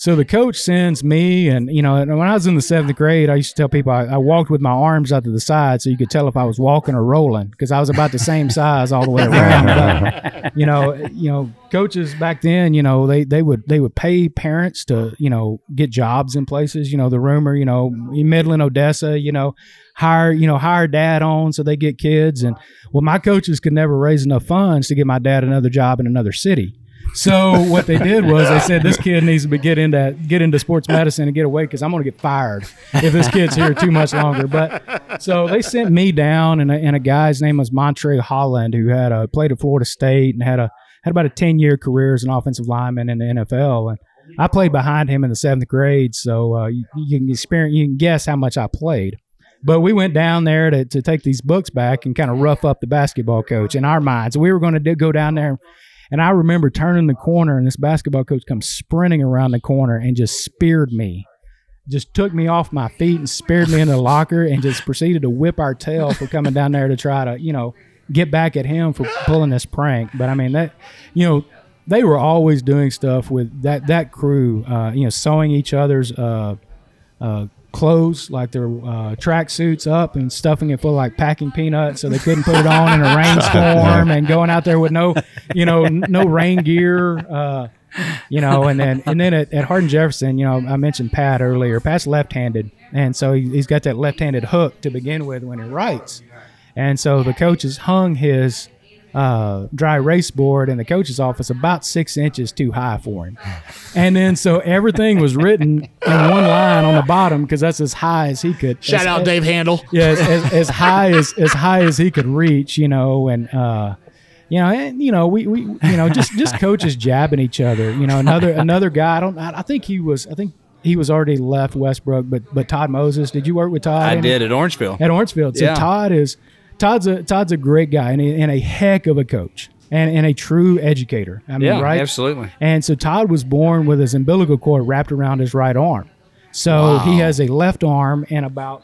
so the coach sends me, and you know, and when I was in the seventh grade, I used to tell people I, I walked with my arms out to the side so you could tell if I was walking or rolling because I was about the same size all the way around. But, you know, you know, coaches back then, you know, they they would they would pay parents to you know get jobs in places. You know, the rumor, you know, Midland, Odessa, you know, hire you know hire dad on so they get kids. And well, my coaches could never raise enough funds to get my dad another job in another city. So what they did was they said this kid needs to get into get into sports medicine and get away because I'm going to get fired if this kid's here too much longer. But so they sent me down, and a, and a guy's name was Montrae Holland who had a, played at Florida State and had a had about a ten year career as an offensive lineman in the NFL. And I played behind him in the seventh grade, so uh, you, you can experience you can guess how much I played. But we went down there to, to take these books back and kind of rough up the basketball coach in our minds. We were going to go down there and I remember turning the corner, and this basketball coach comes sprinting around the corner and just speared me. Just took me off my feet and speared me in the locker and just proceeded to whip our tail for coming down there to try to, you know, get back at him for pulling this prank. But I mean, that, you know, they were always doing stuff with that, that crew, uh, you know, sewing each other's, uh, uh, clothes, like their uh, track suits up and stuffing it full of like packing peanuts so they couldn't put it on in a rainstorm and going out there with no, you know, n- no rain gear. Uh, you know, and then and then at, at Hardin Jefferson, you know, I mentioned Pat earlier. Pat's left-handed, and so he, he's got that left-handed hook to begin with when he writes, and so the coaches hung his uh, dry erase board in the coach's office about six inches too high for him, and then so everything was written in one line on the bottom because that's as high as he could. Shout as- out as- Dave Handel. yeah, as, as, as high as as high as he could reach, you know, and uh, you know, and you know, we, we you know just just coaches jabbing each other. You know, another another guy. I don't. I, I think he was. I think he was already left Westbrook, but but Todd Moses. Did you work with Todd? I did at Orangefield. at Orangefield. So Yeah. Todd is Todd's a Todd's a great guy and a, and a heck of a coach and, and a true educator. I mean, Yeah, right? absolutely. And so Todd was born with his umbilical cord wrapped around his right arm. So he has a left arm and about,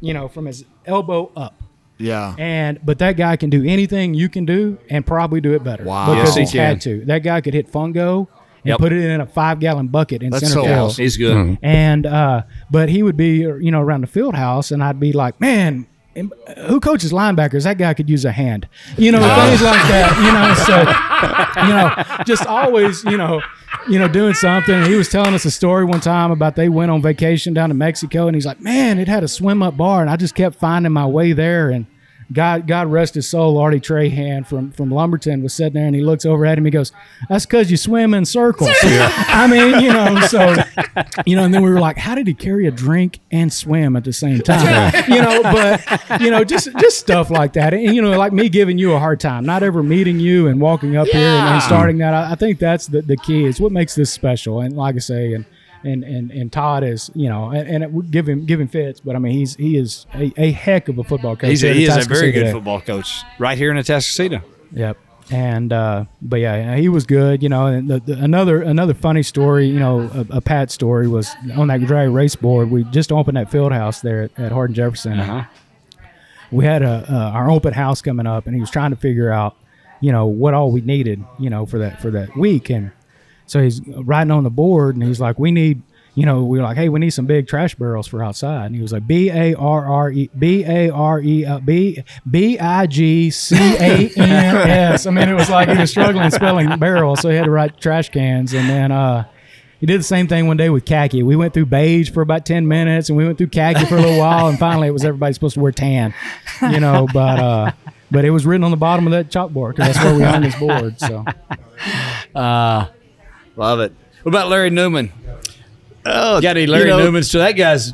you know, from his elbow up. Yeah. And but that guy can do anything you can do and probably do it better. Wow. Because Yes, he he's had to. That guy could hit fungo and Yep. put it in a five gallon bucket in That's center so field. awesome. He's good. And uh, but he would be, you know, around the field house, and I'd be like, man. Am- uh, Who coaches linebackers? That guy could use a hand, you know, things like that. You know, so you know, just always, you know, you know, doing something. He was telling us a story one time about they went on vacation down to Mexico, and he's like, man, it had a swim up bar, and I just kept finding my way there, and God, God rest his soul, Artie Trahan from from Lumberton was sitting there, and he looks over at him. He goes, "That's because you swim in circles." I mean, you know, so you know, and then we were like, "How did he carry a drink and swim at the same time?" you know, but you know, just just stuff like that, and you know, like me giving you a hard time, not ever meeting you and walking up here and, and starting that. I, I think that's the the key. It's what makes this special, and like I say, and and and, and Todd is you know and, and it give him give him fits, but I mean he's he is a, a heck of a football coach. He's a, he is a very good football coach right here in Atascocita. Yep. And uh, but yeah, he was good. You know, and the, the, another another funny story. You know, a, a Pat story was on that drag race board. We just opened that field house there at, at Hardin Jefferson. Uh-huh. We had a uh, our open house coming up, and he was trying to figure out, you know, what all we needed, you know, for that for that week. And so he's writing on the board, and he's like, "We need." You know, we were like, "Hey, we need some big trash barrels for outside." And he was like, "B A R R E B A R E uh, B B I G C A N I mean, it was like he was struggling spelling barrel, so he had to write trash cans. And then uh, he did the same thing one day with khaki. We went through beige for about ten minutes, and we went through khaki for a little while, and finally it was everybody supposed to wear tan. You know, but uh, but it was written on the bottom of that chalkboard because that's where we hung this board. So Love it. What about Larry Newman? Oh, Got any Larry you know, Newmans? So that guy's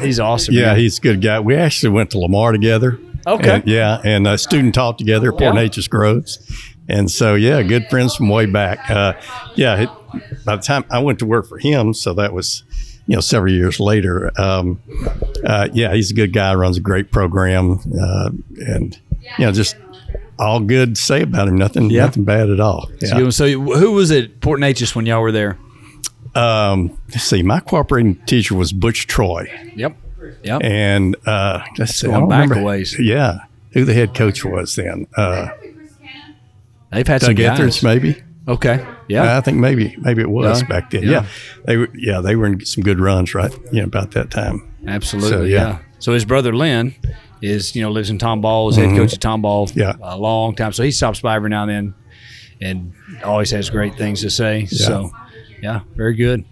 he's awesome. Yeah, man. he's a good guy. We actually went to Lamar together. Okay. And- yeah, and uh, student taught together at Port Yeah. Neches Groves. And so, yeah, good friends from way back. Uh, yeah, it, by the time I went to work for him, so that was, you know, several years later. Um, uh, yeah, he's a good guy, runs a great program, uh, and, you know, just all good to say about him. Nothing, nothing bad at all. Yeah. So, who was at Port Neches when y'all were there? Um, let's see, my cooperating teacher was Butch Troy. Yep. Yep. And uh, let's see, I back remember- ways. Yeah, who the head coach was then? Uh, They've had some Doug guys. Etheridge, maybe. Okay. Yeah. I think maybe maybe it was Doug? back then. Yeah. Yeah. they were. Yeah, they were in some good runs, right? You know, about that time. Absolutely. So, yeah. yeah. So his brother Lynn is, you know, lives in Tomball, was head coach at Tomball Mm-hmm. Yeah. a long time. So he stops by every now and then and always has great things to say. So yeah, very good.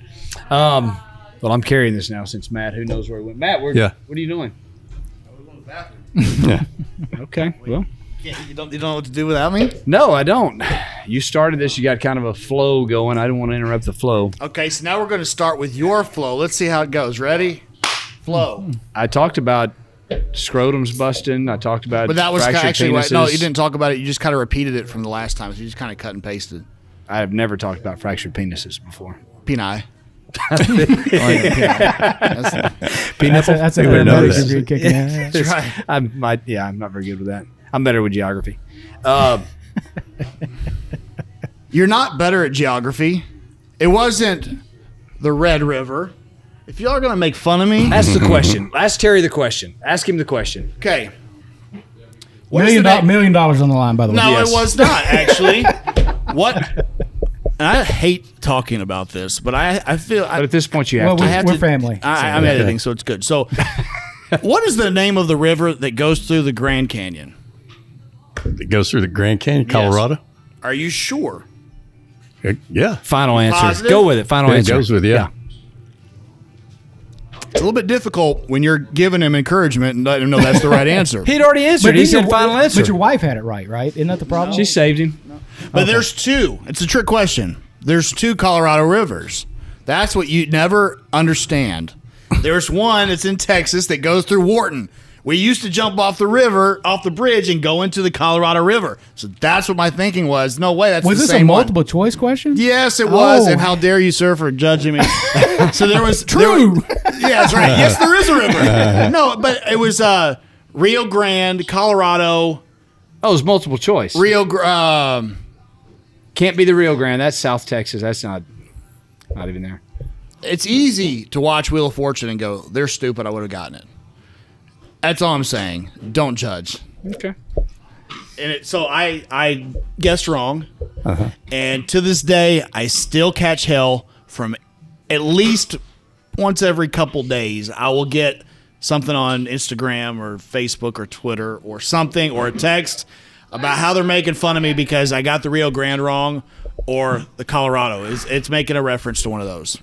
Um, well, I'm carrying this now since Matt, who knows where he went. Matt, where, Yeah. what are you doing? Yeah. Okay. Well, You don't, you don't know what to do without me? no, I don't. You started this. You got kind of a flow going. I don't want to interrupt the flow. Okay, so now we're going to start with your flow. Let's see how it goes. Ready? Flow. I talked about scrotums busting. I talked about it. But that was fractured actually right. No, you didn't talk about it. You just kind of repeated it from the last time. So you just kind of cut and pasted. I have never talked about fractured penises before. Peni. that's that's a We would know paramedic that. degree kicking in. That's right. I'm my yeah, I'm not very good with that. I'm better with geography. Uh, You're not better at geography. It wasn't the Red River. If y'all are going to make fun of me, ask the question. Ask Terry the question. Ask him the question. okay. What is Million, do- name- million dollars on the line, by the way. No, Yes. it was not actually. what? And I hate talking about this, but I I feel I, But at this point, you have Well, to. I we- have we're to- family, I, I'm editing, so it's good. So, what is the name of the river that goes through the Grand Canyon? It goes through the Grand Canyon, Colorado. Are you sure? It- yeah. Final answer. Positive? Go with it. Final It answer. goes with yeah. It's a little bit difficult when you're giving him encouragement and letting him know that's the right answer. He'd already answered. he said your- final answer. But your wife had it right, right? Isn't that the problem? she saved him. But there's two. It's a trick question. There's two Colorado rivers. That's what you never understand. There's one that's in Texas that goes through Wharton. We used to jump off the river, off the bridge, and go into the Colorado River. So that's what my thinking was. No way, that's was the this same a one. multiple choice question? Yes, it was. Oh. And how dare you, sir, for judging me? so there was True. yeah, that's right. Yes, there is a river. No, but it was uh, Rio Grande, Colorado. Oh, it was multiple choice. Rio. Gr- Um, Can't be the Rio Grande. That's South Texas. That's not not even there. it's easy to watch Wheel of Fortune and go, "They're stupid. I would have gotten it." That's all I'm saying. Don't judge. Okay. And it, so I I guessed wrong, uh-huh. and to this day I still catch hell from at least once every couple days. I will get something on Instagram or Facebook or Twitter or something or a text about how they're making fun of me because I got the Rio Grande wrong or the Colorado. It's, it's making a reference to one of those.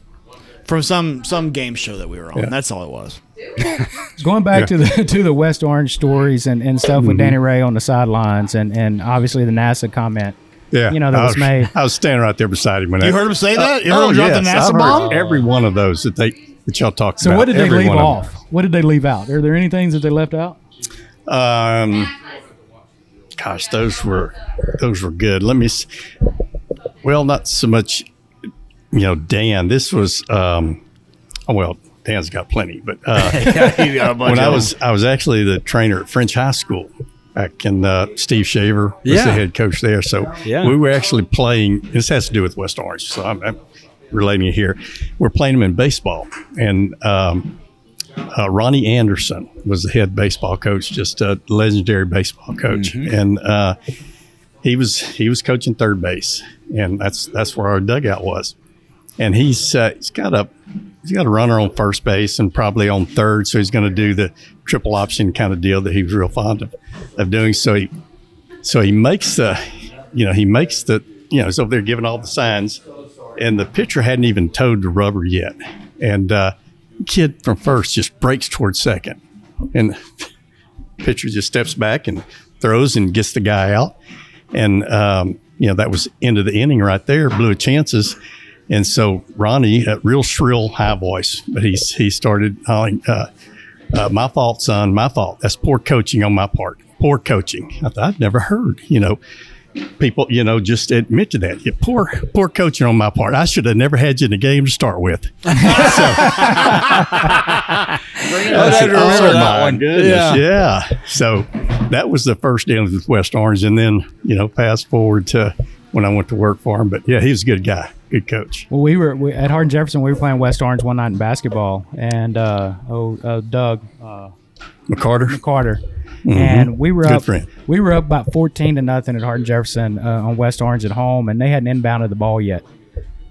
from some some game show that we were on. That's all it was. Going back to the to the West Orange stories and, and stuff with Danny Ray on the sidelines and, and obviously the NASA comment. Yeah, You know, that I was made. I was standing right there beside him when You that- heard him say that? You heard oh, him drop the NASA heard bomb? Every one of those that they that y'all talked So about. So what did they leave of off? What did they leave out? Are there any things that they left out? Um, gosh, those were those were good. Let me. s- Well, not so much. You know, Dan. This was. Um, oh, well, Dan's got plenty, but uh, got when I was I was actually the trainer at French High School back in uh, Steve Shaver was Yeah. the head coach there. So Yeah. we were actually playing. This has to do with West Orange, so I'm, I'm relating it here. We're playing them in baseball, and um, uh, Ronnie Anderson was the head baseball coach, just a legendary baseball coach, and uh, he was he was coaching third base, and that's that's where our dugout was. And he's uh, he's got a he's got a runner on first base and probably on third, so he's going to do the triple option kind of deal that he was real fond of, of doing. So he so he makes the you know he makes the you know he's over there giving all the signs, and the pitcher hadn't even toed the rubber yet, and uh, kid from first just breaks towards second, and pitcher just steps back and throws and gets the guy out. And, um, you know, that was end of the inning right there, blew chances. And so Ronnie, a real shrill, high voice, but he's, he started calling, uh, uh, my fault, son, my fault. That's poor coaching on my part. Poor coaching. I thought, I'd never heard, you know, people, you know, just admit to that. Yeah, poor, poor coaching on my part. I should have never had you in the game to start with. I said, "Oh, my one." goodness, yeah. So that was the first deal with West Orange, and then you know, fast forward to when I went to work for him. But yeah, he was a good guy, good coach. Well, we were we, at Hardin Jefferson. We were playing West Orange one night in basketball, and uh, oh, uh, Doug uh, McCarter, Carter, and we were Good up. friend. We were up about fourteen to nothing at Hardin Jefferson uh, on West Orange at home, and they hadn't inbounded the ball yet.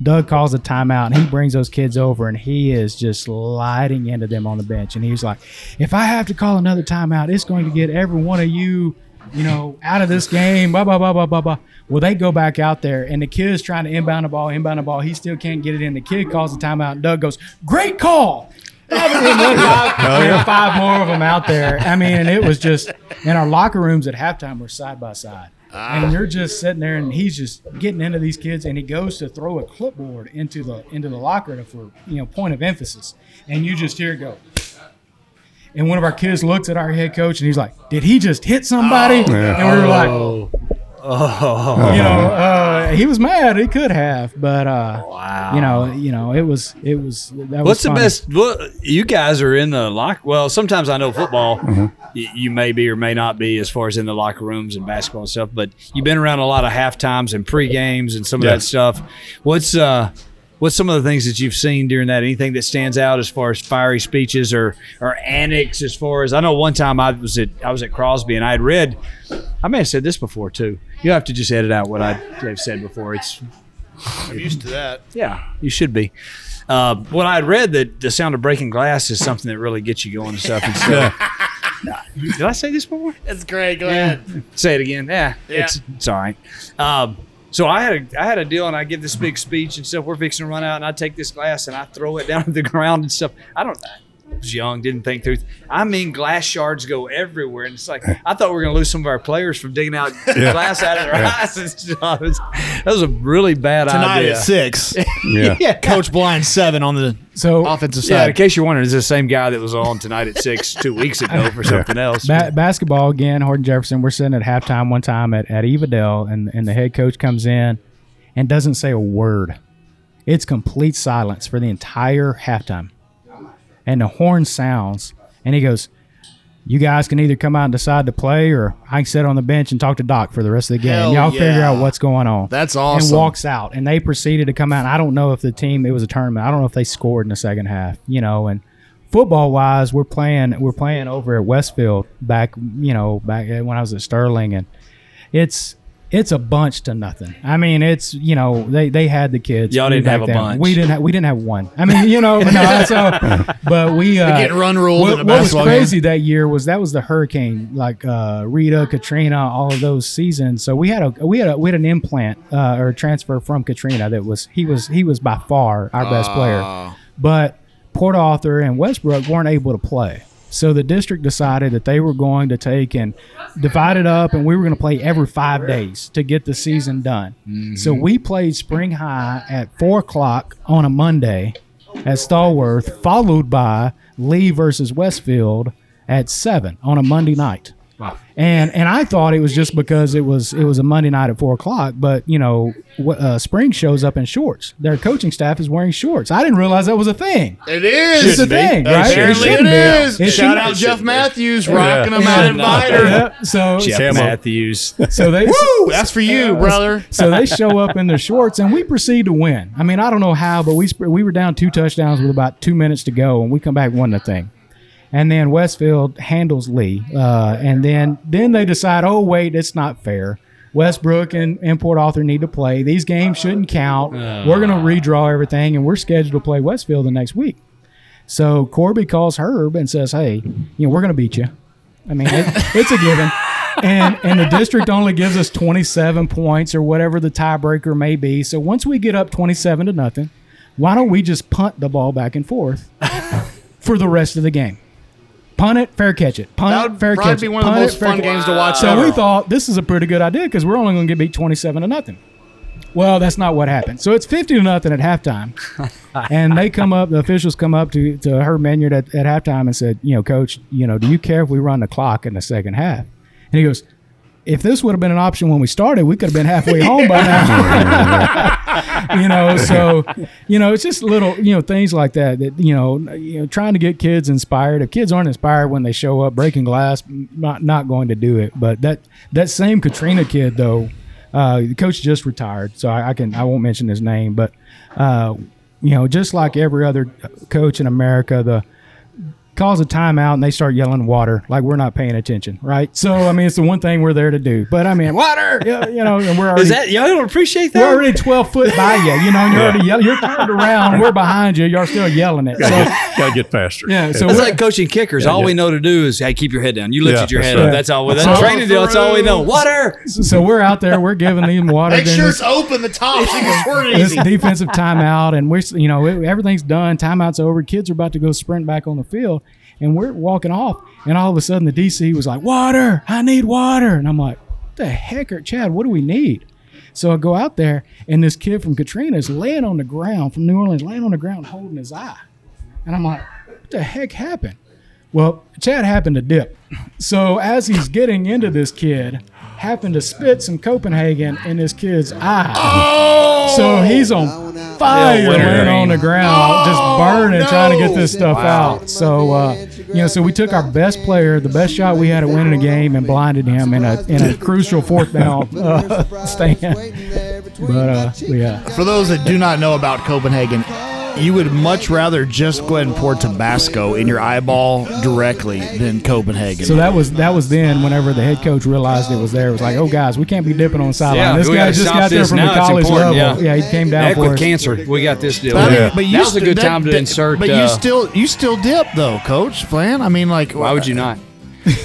Doug calls a timeout, and he brings those kids over, and he is just sliding into them on the bench, and he's like, "If I have to call another timeout, it's going to get every one of you." You know, out of this game, blah blah blah blah blah blah. Well, they go back out there, and the kid is trying to inbound the ball, inbound the ball. He still can't get it in. The kid calls the timeout, and Doug goes, "Great call!" there were five more of them out there. Oh, I mean, and it was just in our locker rooms at halftime we're side by side. And you're just sitting there, and he's just getting into these kids, and he goes to throw a clipboard into the into the locker for you know point of emphasis, and you just hear it go. And one of our kids looks at our head coach, and he's like, "Did he just hit somebody?" And we were like, Oh you know, uh, he was mad. He could have, but uh, wow. you know, you know, it was, it was. That What's was the best? What, you guys are in the lock. Well, sometimes I know football. Mm-hmm. y- You may be or may not be as far as in the locker rooms and basketball and stuff. But you've been around a lot of half times and pre games and some of Yeah. that stuff. What's uh, what's some of the things that you've seen during that? Anything that stands out as far as fiery speeches or or annex? As far as I know, one time I was at I was at Crosby and I had read. I may have said this before too. You have to just edit out what I have said before. It's I'm used to that. yeah, you should be. Uh, what I had read that the sound of breaking glass is something that really gets you going and stuff. And so, did I say this before? That's great. Go ahead. Say it again. Yeah, Yeah. it's it's all right. Um, so I had a I had a deal, and I give this big speech and stuff. We're fixing to run out, and I take this glass and I throw it down to the ground and stuff. I don't. I was young, didn't think through. I mean, glass shards go everywhere, and it's like I thought we were going to lose some of our players from digging out glass out of their eyes. and That was a really bad Tonight idea. Tonight at six, Yeah. Coach Blind seven on the So offensive Yeah, in case you're wondering, is the same guy that was on tonight at six two weeks ago for something else. Ba- basketball again, Hardin Jefferson. We're sitting at halftime one time at, at Evadale, and, and the head coach comes in and doesn't say a word. It's complete silence for the entire halftime. And the horn sounds, and he goes, You guys can either come out and decide to play, or I can sit on the bench and talk to Doc for the rest of the game. Hell Y'all figure out what's going on. That's And awesome. walks out, and they proceeded to come out. And I don't know if the team, it was a tournament. I don't know if they scored in the second half, you know, and football wise, we're playing we're playing over at Westfield back you know back when I was at Sterling, and it's it's a bunch to nothing. I mean, it's you know they they had the kids. Y'all didn't have a then. bunch. We didn't have we didn't have one. I mean, you know, no, so but we uh, getting run ruled What, what was basketball crazy that year was that was the hurricane like uh, Rita, Katrina, all of those seasons. So we had a we had a, we had an implant uh, or a transfer from Katrina that was he was he was by far our best player. but Port Arthur and Westbrook weren't able to play. So the district decided that they were going to take and divide it up, and we were going to play every five days to get the season done. So mm-hmm. we played Spring High at four o'clock on a Monday at Stallworth, followed by Lee versus Westfield at seven on a Monday night. And and I thought it was just because it was it was a Monday night at four o'clock, but you know, uh, Spring shows up in shorts. Their coaching staff is wearing shorts. I didn't realize that was a thing. It is. It's a thing, right? Apparently It it be. is. It Shout out Jeff Matthews rocking them out Yeah. in Vidor. Yeah, so Jeff Camo. Matthews. so they Woo! That's for you, brother. so they show up in their shorts and we proceed to win. I mean, I don't know how, but we we were down two touchdowns with about two minutes to go, and we come back one to thing. And then Westfield handles Lee, uh, and then then they decide, oh wait, it's not fair. Westbrook and, and Port Arthur need to play. These games shouldn't count. We're going to redraw everything, and we're scheduled to play Westfield the next week. So Corby calls Herb and says, "Hey, you know we're going to beat you. I mean, it, it's a given." And and the district only gives us 27 points or whatever the tiebreaker may be. So once we get up 27 to nothing, why don't we just punt the ball back and forth for the rest of the game? Punt it, fair catch it. Punt That it, would fair probably catch be it. one of the most it, fun catch- games to watch So ever. we thought this is a pretty good idea because we're only going to get beat 27 to nothing. Well, that's not what happened. So it's 50 to nothing at halftime. and they come up, the officials come up to, to Herb Menyard at, at halftime and said, you know, coach, you know, do you care if we run the clock in the second half? And he goes, if this would have been an option when we started, we could have been halfway home by now. you know, so you know, it's just little, you know, things like that that you know, you know, trying to get kids inspired. If kids aren't inspired when they show up breaking glass, not not going to do it. But that that same Katrina kid though, uh, the coach just retired, so I, I can I won't mention his name, but uh, you know, just like every other coach in America, the calls a timeout and they start yelling water like we're not paying attention, right? So I mean, it's the one thing we're there to do. But I mean, water, yeah, you know, and we're already Is that y'all don't appreciate that? we're already twelve foot by you, you know, and you're already yelling. You're turned around, we're behind you. You're still yelling it. So Gotta get faster. yeah, so It's we're, like coaching kickers. all we know to do is hey, keep your head down. You lifted Yeah, your head right. up. That's all. That's So- training deal. That's all we know. Water. so we're out there. We're giving them water. Make during sure this- it's open the top so you can squirt it this easy. defensive timeout, and we're you know everything's done. Timeout's over. Kids are about to go sprint back on the field, and we're walking off. And all of a sudden, the DC was like, "Water! I need water!" And I'm like, "What the heck, are, Chad? What do we need?" So I go out there, and this kid from Katrina is laying on the ground from New Orleans, laying on the ground holding his eye, and I'm like, "What the heck happened?" Well, Chad happened to dip. So as he's getting into this kid, happened to spit some Copenhagen in this kid's eye. So he's on fire laying on the ground, just burning, trying to get this stuff out. So, uh, you know, so we took our best player, the best shot we had at winning a game, and blinded him in a in a crucial fourth down uh, stand. But uh, yeah, For those that do not know about Copenhagen, you would much rather just go ahead and pour Tabasco in your eyeball directly than Copenhagen. so that was that was then. Whenever the head coach realized it was there, it was like, oh guys, we can't be dipping on the sideline. Yeah, this guy just got there from Now the college level. yeah. he came down Heck for with us. cancer. We got this deal. But, I mean, Yeah. but you Now's a st- good that- time to that- insert. But you uh, still you still dip though, Coach Flan. I mean, like, Why would you not?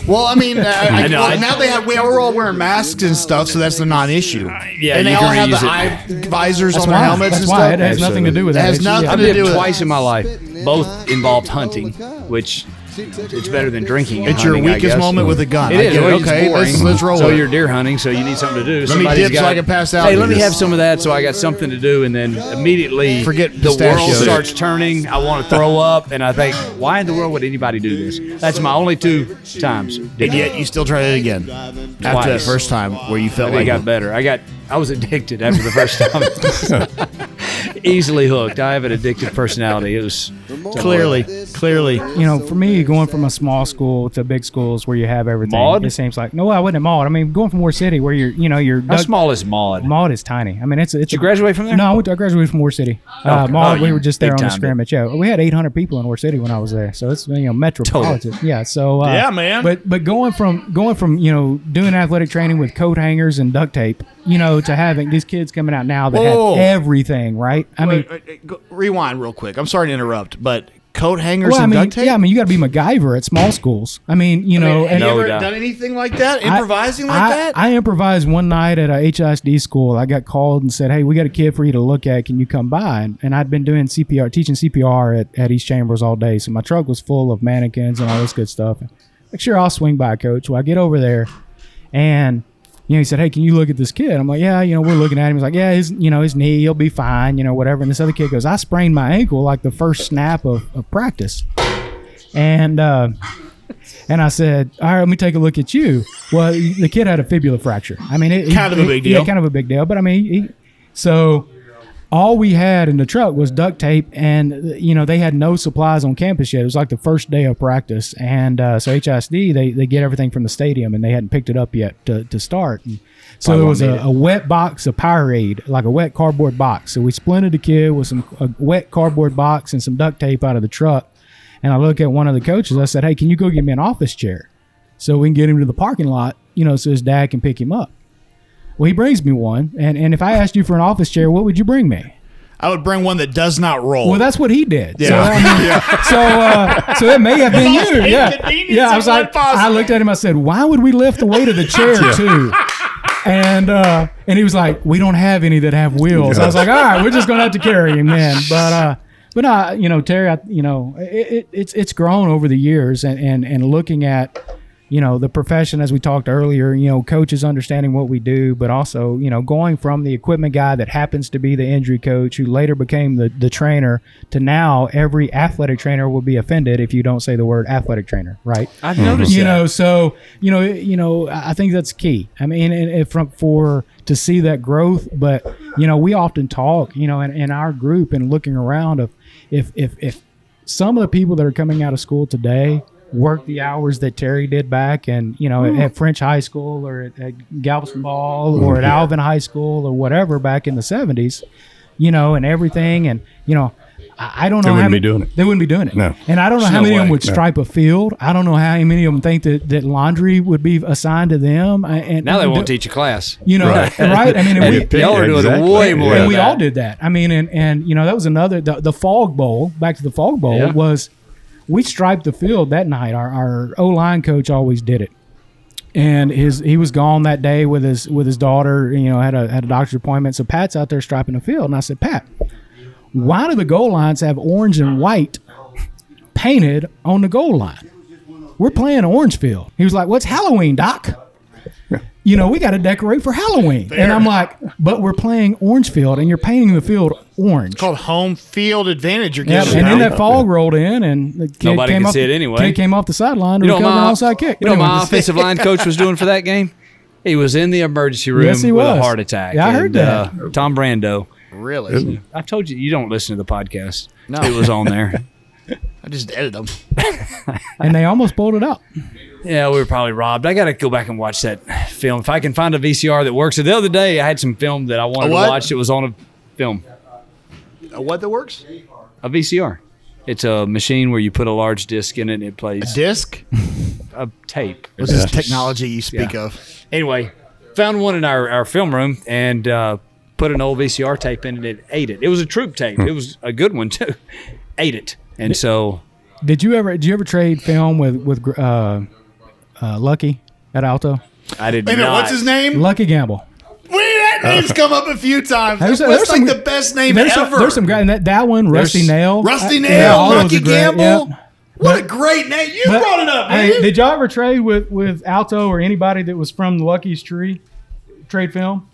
Well, I mean, uh, I, know, well, I- now they have we we're all wearing masks and stuff, so that's the non-issue. yeah, and they you all can have the reuse eye visors That's on their why. helmets That's and why. stuff. It has nothing to do with It that. has It's- nothing yeah. I've to do dipped with it. twice in my life. Both involved hunting, which it's better than drinking. It's your hunting, I weakest moment with a gun. It I is. get it. It's Okay, boring. let's- let's roll So it. you're deer hunting, so you need something to do. Let me Somebody's dip so I can pass out Hey, let me have some of that, so I got something to do, and then immediately Forget the world starts turning. I want to throw up, and I think, why in the world would anybody do this? That's my only two times. And yet you still tried it again after that first time where you felt I like got better. I got. I was addicted after the first time. Easily hooked. I have an addictive personality. It was clearly, clearly. you know, for me, going from a small school to big schools where you have everything, Maud? it seems like no, I wasn't at Maud. I mean, going from Ore City where you're, you know, you're How Doug- small is Maud? Maud is tiny. I mean, it's it's Did you graduate from there? No, I, went to, I graduated from Ore City. Uh, Maud, Oh, we were just there on the time, scrimmage. Yeah, we had 800 people in Ore City when I was there, so it's you know metropolitan. Totally. Yeah, so uh, Yeah, man. But but going from going from you know doing athletic training with coat hangers and duct tape, you know, to having these kids coming out now that Whoa. have everything, right? I mean, Wait, wait, wait, go- rewind real quick. I'm sorry to interrupt, but coat hangers Well, I and mean, duct tape? yeah, I mean, you got to be MacGyver at small schools. I mean, you know, Have and you No ever doubt. done anything like that? I- Improvising like I, that? I improvised one night at a HISD school. I got called and said, "Hey, we got a kid for you to look at. Can you come by?" And, and I'd been doing CPR, teaching CPR at, at East Chambers all day, so my truck was full of mannequins and all this good stuff. Like, sure, I'll swing by, coach. Well, I get over there, and you know, he said, "Hey, can you look at this kid?" I'm like, "Yeah." You know, we're looking at him. He's like, "Yeah, his, you know, his knee, he'll be fine. You know, whatever." And this other kid goes, "I sprained my ankle like the first snap of, of practice," and. uh and I said, "All right, let me take a look at you." Well, the kid had a fibula fracture. I mean, it, Kind of a it- big Yeah, deal. kind of a big deal. But I mean, he, so all we had in the truck was duct tape, and you know they had no supplies on campus yet. It was like the first day of practice, and uh, so HISD they they get everything from the stadium, and they hadn't picked it up yet to, to start. And so there was a, a wet box of Powerade, like a wet cardboard box. So we splinted the kid with some a wet cardboard box and some duct tape out of the truck. And I look at one of the coaches. I said, "Hey, can you go get me an office chair, so we can get him to the parking lot, you know, so his dad can pick him up." Well, he brings me one, and and if I asked you for an office chair, what would you bring me? I would bring one that does not roll. Well, that's what he did. So, Yeah. I mean, so, uh, so it may have been you. Yeah, yeah. I was like, possible. I looked at him. I said, "Why would we lift the weight of the chair too?" And uh, and he was like, "We don't have any that have wheels." I was like, "All right, we're just gonna have to carry him then." But uh, but uh, you know, Terry, I, you know, it, it, it's it's grown over the years, and and and looking at you know the profession as we talked earlier you know coaches understanding what we do but also you know going from the equipment guy that happens to be the injury coach who later became the, the trainer to now every athletic trainer will be offended if you don't say the word athletic trainer right? I've mm-hmm. noticed you that. know so you know you know i think that's key. I mean and, and from for to see that growth but you know we often talk you know in, in our group and looking around of if if if some of the people that are coming out of school today work the hours that Terry did back and you know at, at French High School or at, at Galveston Ball or at Alvin High School or whatever back in the 70s you know and everything and you know I I don't know how wouldn't be many, doing it. They wouldn't be doing it. No. And I don't know There's how no many of them way. would No. stripe a field. I don't know how many of them think that, that laundry would be assigned to them. I- And Now they won't do- teach a class. You know, right? Right. I mean, and And we, y'all are doing Exactly. way more. and we that. all did that. I mean, and and you know that was another the, the fog bowl. Back to the fog bowl Yeah. was we striped the field that night. Our our O line coach always did it, and his he was gone that day with his with his daughter. You know, had a had a doctor's appointment. So Pat's out there striping the field, and I said, Pat, why do the goal lines have orange and white painted on the goal line? We're playing Orangefield. He was like, What's Halloween, Doc? You know, we got to decorate for Halloween. And I'm like, but we're playing Orangefield and you're painting the field orange. It's called home field advantage. You're Yeah, giving and then that fog rolled in and the kid Nobody came can off, see it anyway. Kid came off the sideline to You know, recover an my, onside kick. you know But what my offensive line coach was doing for that game? He was in the emergency room Yes, he with was. a heart attack. Yeah, I heard that. Uh, Tom Brando. really. I told you you don't listen to the podcast. No. It was on there. I just edited them. and they almost pulled it out. yeah, we were probably robbed. I got to go back and watch that film. If I can find a VCR that works. The other day, I had some film that I wanted to watch. It was on a film, Uh, what that works? a VCR. It's a machine where you put a large disc in it and it plays A Disc. a tape. What's this technology you speak Yeah. of? Anyway, found one in our, our film room and uh, put an old VCR tape in it and it ate it. It was a Troup tape. It was a good one too. ate it. And so Did you ever? Did you ever trade film with with uh, uh, Lucky at Alto? I did Wait a minute, not. what's his name? Lucky Gamble. Wait, that name's come up a few times. There's- That's there's like some- the best name There's ever. some, there's some guy and that that one Rusty There's- Nail. Rusty Uh, Nail, yeah, all those Lucky great, Gamble. yeah. What a great name! You But, brought it up, man. Hey, did y'all ever trade with with Alto or anybody that was from Lucky's tree? Trade film.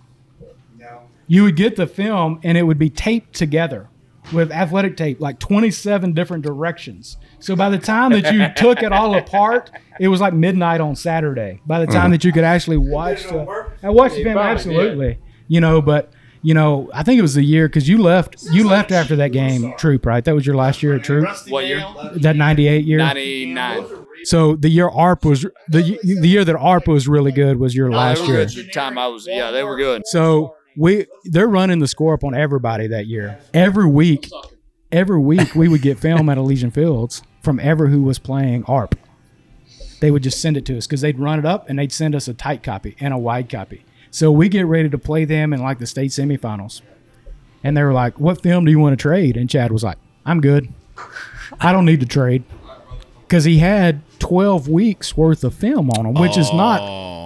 No. You would get the film and it would be taped together with athletic tape, like 27 different directions. So by the time that you took it all apart, it was like midnight on Saturday. By the time that you could actually watch the, I watched the film absolutely, you know, but you know, I think it was the year because you left, you left after that game, Troup, right? That was your last year at Troup. What year? That 98 year. 99. So the year ARP was the the year that ARP was really good was your last year. The time I was, yeah, they were good. So we they're running the score up on everybody that year. Every week, every week we would get film at Elysian Fields from ever who was playing ARP. They would just send it to us because they'd run it up and they'd send us a tight copy and a wide copy. So we get ready to play them in like the state semifinals. And they were like, What film do you want to trade? And Chad was like, I'm good. I don't need to trade because he had 12 weeks worth of film on him, which is not oh.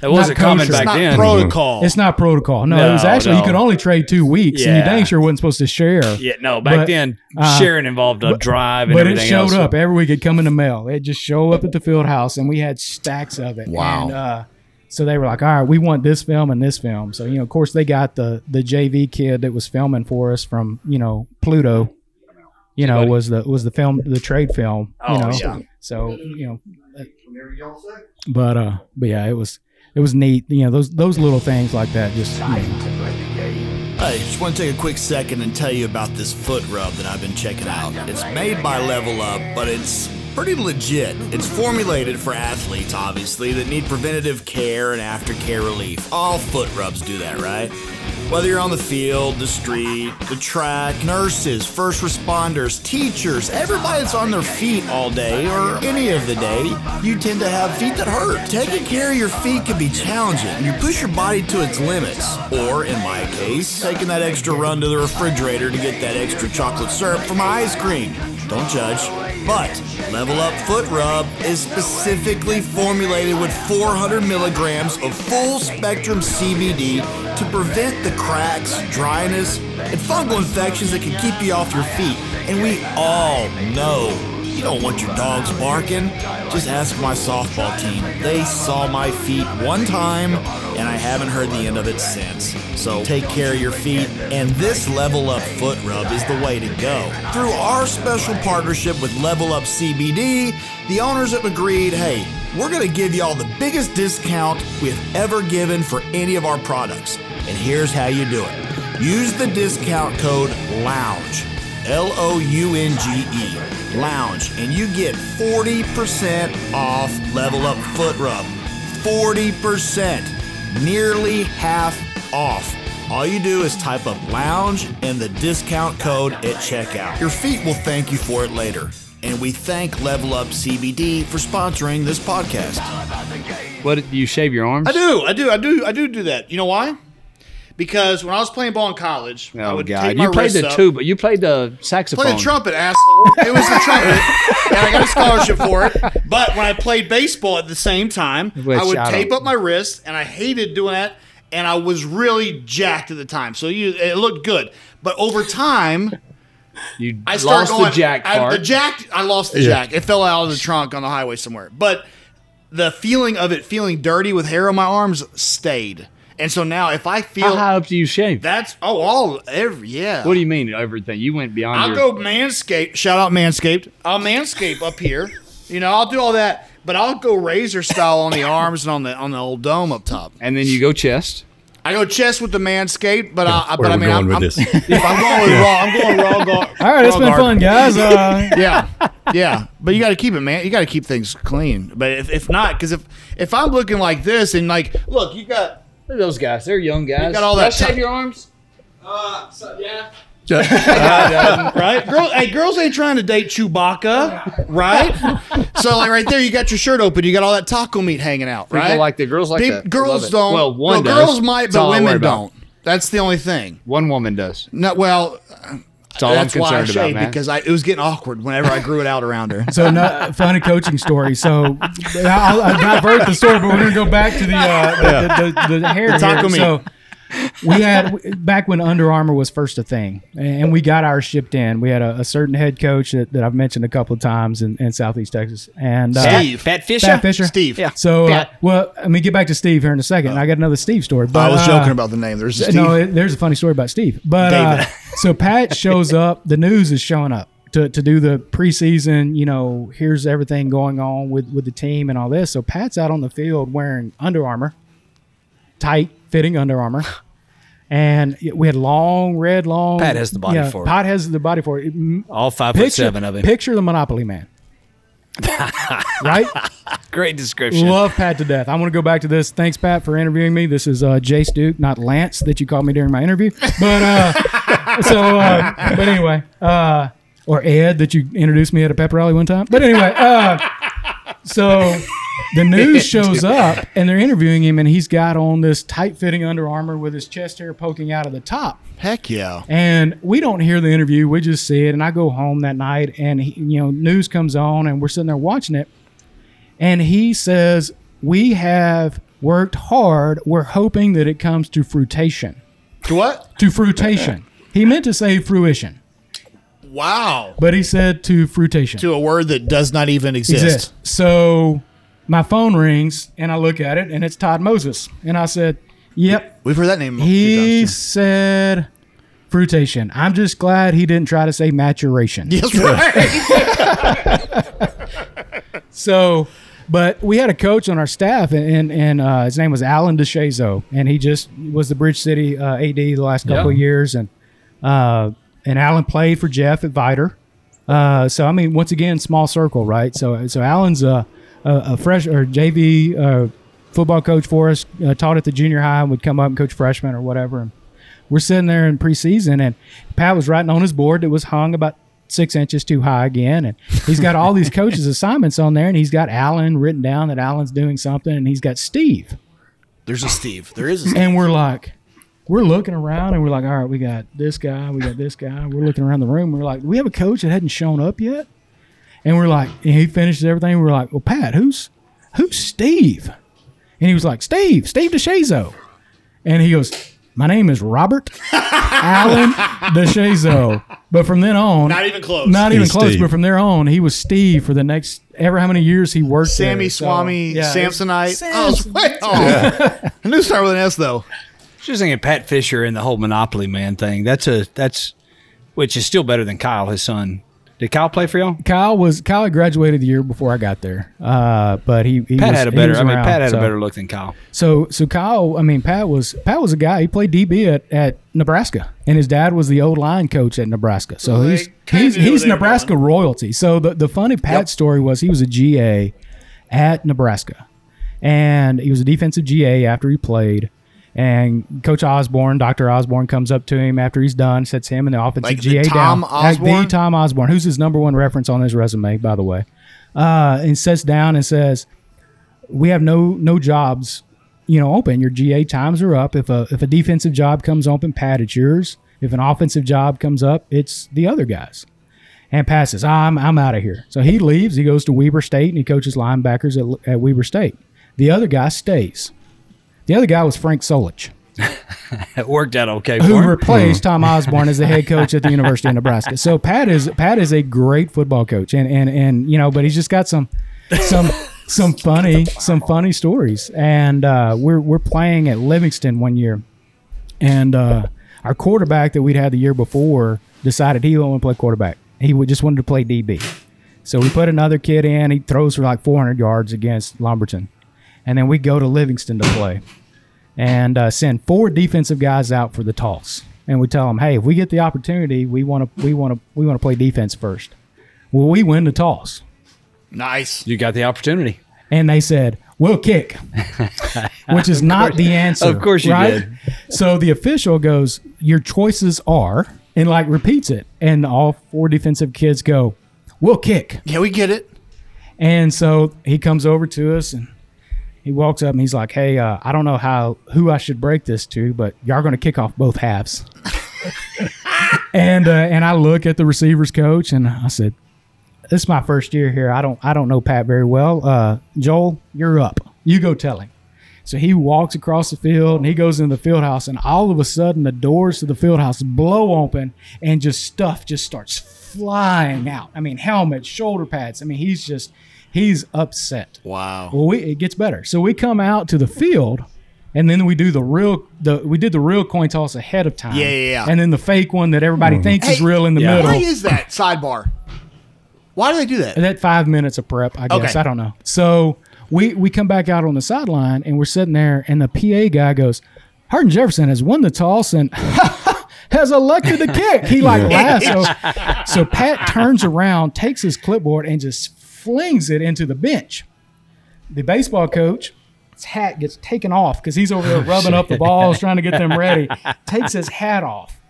That wasn't Not common kosher. back It's not then. protocol. it's not protocol. No, it was No, actually you could only trade two weeks, and you Yeah. dang sure wasn't supposed to share. yeah, no, back But, then uh, sharing involved a drive and But it showed else. up every week. It'd come in the mail. It just show up at the field house, and we had stacks of it. Wow. And, uh, so they were like, "All right, we want this film and this film." So you know, of course, they got the the JV kid that was filming for us from you know Pluto. You know, was the was the film the trade film. You Oh, know, yeah. so you know, uh, but uh, but yeah, it was it was neat. You know, those those little things like that just. You know, Hey, just want to take a quick second and tell you about this foot rub that I've been checking out. It's made by Level Up, but it's pretty legit. It's formulated for athletes, obviously, that need preventative care and aftercare relief. All foot rubs do that, right? Whether you're on the field, the street, the track, nurses, first responders, teachers, everybody that's on their feet all day or any of the day, you tend to have feet that hurt. Taking care of your feet can be challenging. You push your body to its limits. Or, in my case, taking that extra run to the refrigerator to get that extra chocolate syrup for my ice cream. Don't judge. But Level Up Foot Rub is specifically formulated with 400 milligrams of full spectrum CBD to prevent the cracks, dryness, and fungal infections that can keep you off your feet. And we all know you don't want your dogs barking. Just ask my softball team. They saw my feet one time, and I haven't heard the end of it since. So take care of your feet, and this Level Up Foot Rub is the way to go. Through our special partnership with Level Up CBD, the owners have agreed hey, we're going to give y'all the biggest discount we've ever given for any of our products. And here's how you do it use the discount code LOUNGE. L O U N G E, lounge, and you get 40% off Level Up Foot Rub. 40%, nearly half off. All you do is type up lounge and the discount code at checkout. Your feet will thank you for it later. And we thank Level Up CBD for sponsoring this podcast. What do you shave your arms? I do, I do, I do, I do do that. You know why? Because when I was playing ball in college, I Oh would God! take my You played wrists the up, tuba. You played the saxophone. Play the trumpet, asshole. It was the trumpet, and I got a scholarship for it. But when I played baseball at the same time, Wait, I would shout tape up my wrist, and I hated doing that. And I was really jacked at the time, so you it looked good. But over time, You I lost going. the jack I, the jack, I lost the jack. It fell out of the trunk on the highway somewhere. But the feeling of it feeling dirty with hair on my arms stayed. And so now, if I feel How feel high up do you shave? that's oh all every yeah. what do you mean everything? You went beyond. I'll your, go manscaped. Shout out manscaped. I'll manscape up here. You know, I'll do all that, but I'll go razor style on the arms and on the on the old dome up top. and then you go chest. I go chest with the manscaped, but I, Where but I mean, going I'm, with I'm, this? if I'm going with raw, I'm going raw guard. all right, it's been fun, guys. Uh, Yeah, yeah, but you got to keep it, man. You got to keep things clean. But if, if not, because if if I'm looking like this and like, look, you got Look at those guys. They're young guys. You got all Y'all that shave your arms. Uh, yeah. Right? Girls, hey, girls ain't trying to date Chewbacca, right? so like right there, you got your shirt open, you got all that taco meat hanging out, People right? like the girls like They- that. Girls it. don't. Well, one no, does. girls might, That's but all I worry women don't. That's the only thing. One woman does. No, well, That's all that's I'm why I concerned about, shaved man. because I, it was getting awkward whenever I grew it out around her. So, no, funny coaching story. So, I'll, I'll divert the story, but we're gonna go back to the uh, the, the, the, the hair. taco here. meat. So, we had back when Under Armour was first a thing, and we got ours shipped in. We had a, a certain head coach that, that I've mentioned a couple of times in, in Southeast Texas, and uh, Steve. Fat Fisher. Pat Fisher. Steve. Yeah. So, uh, Pat. well, let me get back to Steve here in a second. I got another Steve story. But, I was uh, joking about the name. There's a Steve. no, it, there's a funny story about Steve. But uh, so Pat shows up. The news is showing up to, to do the preseason. You know, here's everything going on with with the team and all this. So Pat's out on the field wearing Under Armour, tight fitting Under Armour. And we had long, red, long. Pat has the body yeah, for it. Pat has the body for it. All five foot Picture, seven of him. picture the Monopoly man. right? Great description. Love Pat to death. I want to go back to this. Thanks, Pat, for interviewing me. This is uh, Jace Duke, not Lance, that you called me during my interview. But uh, so, uh, but anyway, uh, or Ed that you introduced me at a pep rally one time. But anyway, uh, so the news shows up and they're interviewing him, and he's got on this tight fitting Under Armour with his chest hair poking out of the top. Heck yeah. And we don't hear the interview; we just see it. And I go home that night, and he, you know, news comes on, and we're sitting there watching it, and he says, "We have worked hard. We're hoping that it comes to fruition." To what? To fruition. he meant to say fruition, Wow. but he said to fruition. To a word that does not even exist. exist. So my phone rings and I look at it and it's Todd Moses. And I said, Yep. We've heard that name. a few He times, said fruitation. I'm just glad he didn't try to say maturation. too. Yes, right. So, but we had a coach on our staff, and and, and uh, his name was Alan DeShazo, and he just was the Bridge City uh, AD the last couple Yeah. of years, and uh, and Alan played for Jeff at Vidor. Uh, so I mean, once again, small circle, right? So so Alan's a a, a fresh or JV uh, football coach for us, uh, taught at the junior high, and would come up and coach freshmen or whatever. And we're sitting there in preseason, and Pat was writing on his board that was hung about six inches too high again, and he's got all these coaches' assignments on there, and he's got Alan written down that Alan's doing something, and he's got Steve, There's a Steve. There is a Steve. and we're like. We're looking around and we're like, all right, we got this guy, we got this guy. We're looking around the room. We're like, we have a coach that hadn't shown up yet? And we're like, and he finishes everything. We're like, well, Pat, who's who's Steve? And he was like, Steve, Steve DeShazo. And he goes, my name is Robert Allen DeShazo. But from then on, Not even close. not even He's close. Steve. But from there on, he was Steve for the next ever how many years he worked. Sammy there. So, Swami yeah, Samsonite. Sam- Oh, it's way off. I knew start with an S though. Just thinking Pat Fisher and the whole Monopoly Man thing. That's a that's which is still better than Kyle, his son. Did Kyle play for y'all? Kyle was Kyle had graduated the year before I got there, uh, but he, he Pat was- had a better. I mean, around, Pat had so. a better look than Kyle. So so Kyle, I mean Pat was Pat was a guy. He played DB at, at Nebraska, and his dad was the old line coach at Nebraska. So Well, they he's he's, he's they were Nebraska royalty. So the the funny Pat story was he was a GA at Nebraska, and he was a defensive GA after he played. And Coach Osborne, Doctor Osborne, comes up to him after he's done, sets him and the offensive Like the GA Tom down. Like the Tom Osborne, who's his number one reference on his resume, by the way, uh, and sits down and says, "We have no no jobs, you know, open. Your GA times are up. If a if a defensive job comes open, Pat, it's yours. If an offensive job comes up, it's the other guys." And Pat says, I'm I'm out of here. So he leaves. He goes to Weber State and he coaches linebackers at, at Weber State. The other guy stays. The other guy was Frank Solich It worked out okay who him. replaced Tom Osborne as the head coach at the University of Nebraska. So Pat is Pat is a great football coach, and and and you know, but he's just got some some some funny some funny stories. And uh, we're we're playing at Livingston one year, and uh, our quarterback that we'd had the year before decided he didn't want to play quarterback. He just wanted to play DB. So we put another kid in. He throws for like 400 yards against Lumberton, and then we go to Livingston to play and uh, send four defensive guys out for the toss. And we tell them, hey, if we get the opportunity, we want to we want to we want to play defense first. Well, we win the toss, Nice. You got the opportunity. and they said we'll kick, which is not the answer. Of course you right? did. So the official goes, your choices are, and like repeats it, and all four defensive kids go, we'll kick. Yeah, we get it. And so he comes over to us and he walks up and he's like, "Hey, uh, I don't know how who I should break this to, but y'all going to kick off both halves." and uh, and I look at the receivers coach and I said, "This is my first year here. I don't I don't know Pat very well. Uh, Joel, you're up. You go tell him." So he walks across the field and he goes into the field house and all of a sudden the doors to the field house blow open and just stuff just starts flying out. I mean, helmets, shoulder pads. I mean, he's just he's upset. Wow. Well, we, it gets better. So we come out to the field, and then we do the real the we did the real coin toss ahead of time. Yeah, yeah, yeah. And then the fake one that everybody mm-hmm. thinks is real in the yeah. middle. Why is that sidebar? Why do they do that? And that five minutes of prep, I guess. Okay. I don't know. So we we come back out on the sideline and we're sitting there, and the PA guy goes, Hardin Jefferson has won the toss and has elected to kick. He like laughs. So, so Pat turns around, takes his clipboard, and just flings it into the bench. The baseball coach. His hat gets taken off because he's over there oh, rubbing up the balls, trying to get them ready. Takes his hat off.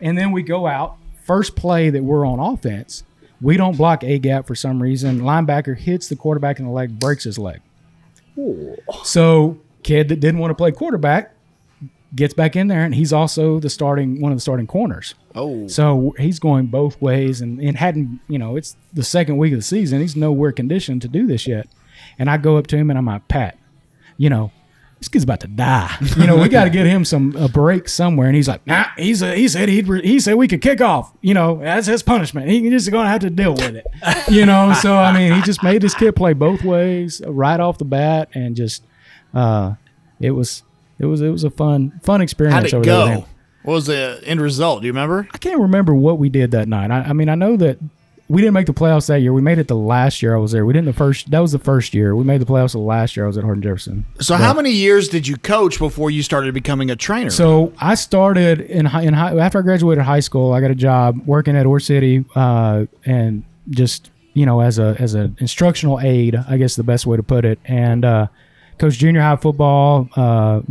And then we go out. First play that we're on offense, we don't block A gap for some reason. Linebacker hits the quarterback in the leg, breaks his leg. So kid that didn't want to play quarterback gets back in there, and he's also the starting one of the starting corners. Oh, So he's going both ways, and, and hadn't you know it's the second week of the season. He's nowhere conditioned to do this yet. And I go up to him and I'm like, Pat, you know, this kid's about to die. You know, we got to get him some a break somewhere. And he's like, Nah, he's a, he said he'd re- he said we could kick off. You know, that's his punishment. He just going to have to deal with it. You know, so I mean, he just made this kid play both ways right off the bat, and just uh, it was it was it was a fun fun experience. How'd it over there go? What was the end result? Do you remember? I can't remember what we did that night. I, I mean, I know that we didn't make the playoffs that year. We made it the last year I was there. We didn't the first. That was the first year. We made the playoffs the last year I was at Hardin Jefferson. So, how many years did you coach before you started becoming a trainer? So I started in high, in high after I graduated high school. I got a job working at Ore City, uh, and just you know as a as an instructional aide, I guess the best way to put it. And uh, coach junior high football, uh,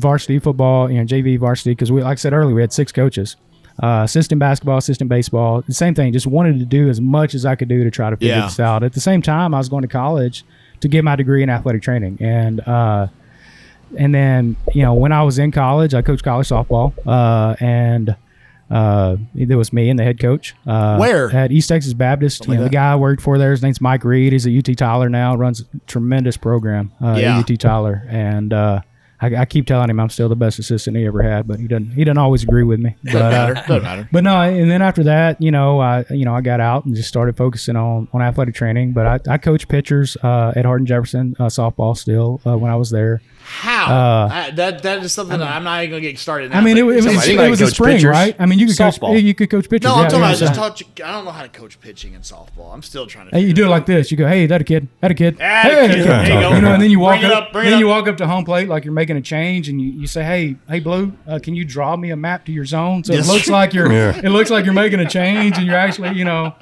varsity football, you know JV varsity because we like I said earlier we had six coaches. Uh, assistant basketball, assistant baseball, the same thing. Just wanted to do as much as I could do to try to figure Yeah. this out. At the same time, I was going to college to get my degree in athletic training, and uh, and then you know when I was in college, I coached college softball, uh, and uh, there was me and the head coach. Uh, Where? at East Texas Baptist? You know, the guy I worked for there, his name's Mike Reed. He's at UT Tyler now. Runs a tremendous program uh, Yeah. at UT Tyler, and uh, I, I keep telling him I'm still the best assistant he ever had, but he doesn't. He doesn't always agree with me. But, Doesn't uh, matter. Doesn't matter. but no, and then after that, you know, I you know I got out and just started focusing on on athletic training. But I, I coach pitchers uh, at Hardin Jefferson uh, softball still uh, when I was there. How? I- that that is something that I'm not even gonna get started. Now, I mean, it, but it was somebody- it was a spring, pitchers. right? I mean, you could Softball. coach you could coach pitchers. No, I'm talking yeah, about. I just taught you. I don't know how to coach pitching in softball. I'm still trying to. Hey, you do it like this. You go, hey, that a kid, that a kid, That a hey, kid. There you go. You know, and then you walk Bring up, up, bring it then you walk up to home plate like you're making a change, and you, you say, hey, hey, Blue, uh, can you draw me a map to your zone? So Yes. it looks like you're, Yeah. it looks like you're making a change, and you're actually, you know.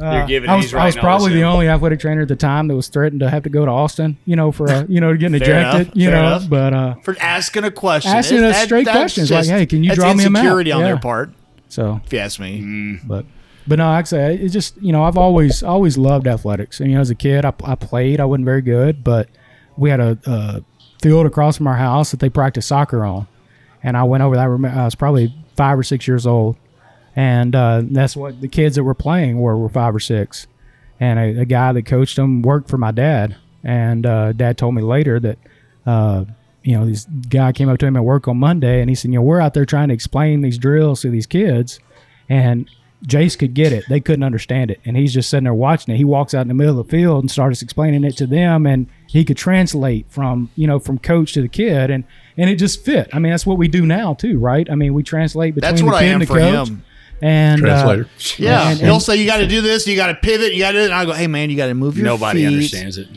Uh, You're giving I he's was, I was probably the only athletic trainer at the time that was threatened to have to go to Austin, you know, for a, you know, getting Fair ejected, enough, you know. enough. But uh, for asking a question, Asking It's- us straight that's questions, like, hey, can you draw me a map? insecurity on Yeah. their part, so if you ask me. but but no, like I say it's just you know I've always always loved athletics. And you know, as a kid, I, I played. I wasn't very good, but we had a, a field across from our house that they practiced soccer on, and I went over that. I remem- I was probably five or six years old, and uh, that's what the kids that were playing were were five or six, and a, a guy that coached them worked for my dad, and uh, dad told me later that. Uh, you know, this guy came up to him at work on Monday and he said, you know, we're out there trying to explain these drills to these kids and Jace could get it. They couldn't understand it. And he's just sitting there watching it. He walks out in the middle of the field and starts explaining it to them and he could translate from, you know, from coach to the kid and and it just fit. I mean, that's what we do now too, right? I mean, we translate between That's the what kid I and am the for coach. him. And Translator. Uh, Yeah, and- he'll and- say you got to do this, you got to pivot, you got to do it. And I go, hey man, you got to move your Nobody feet. understands it.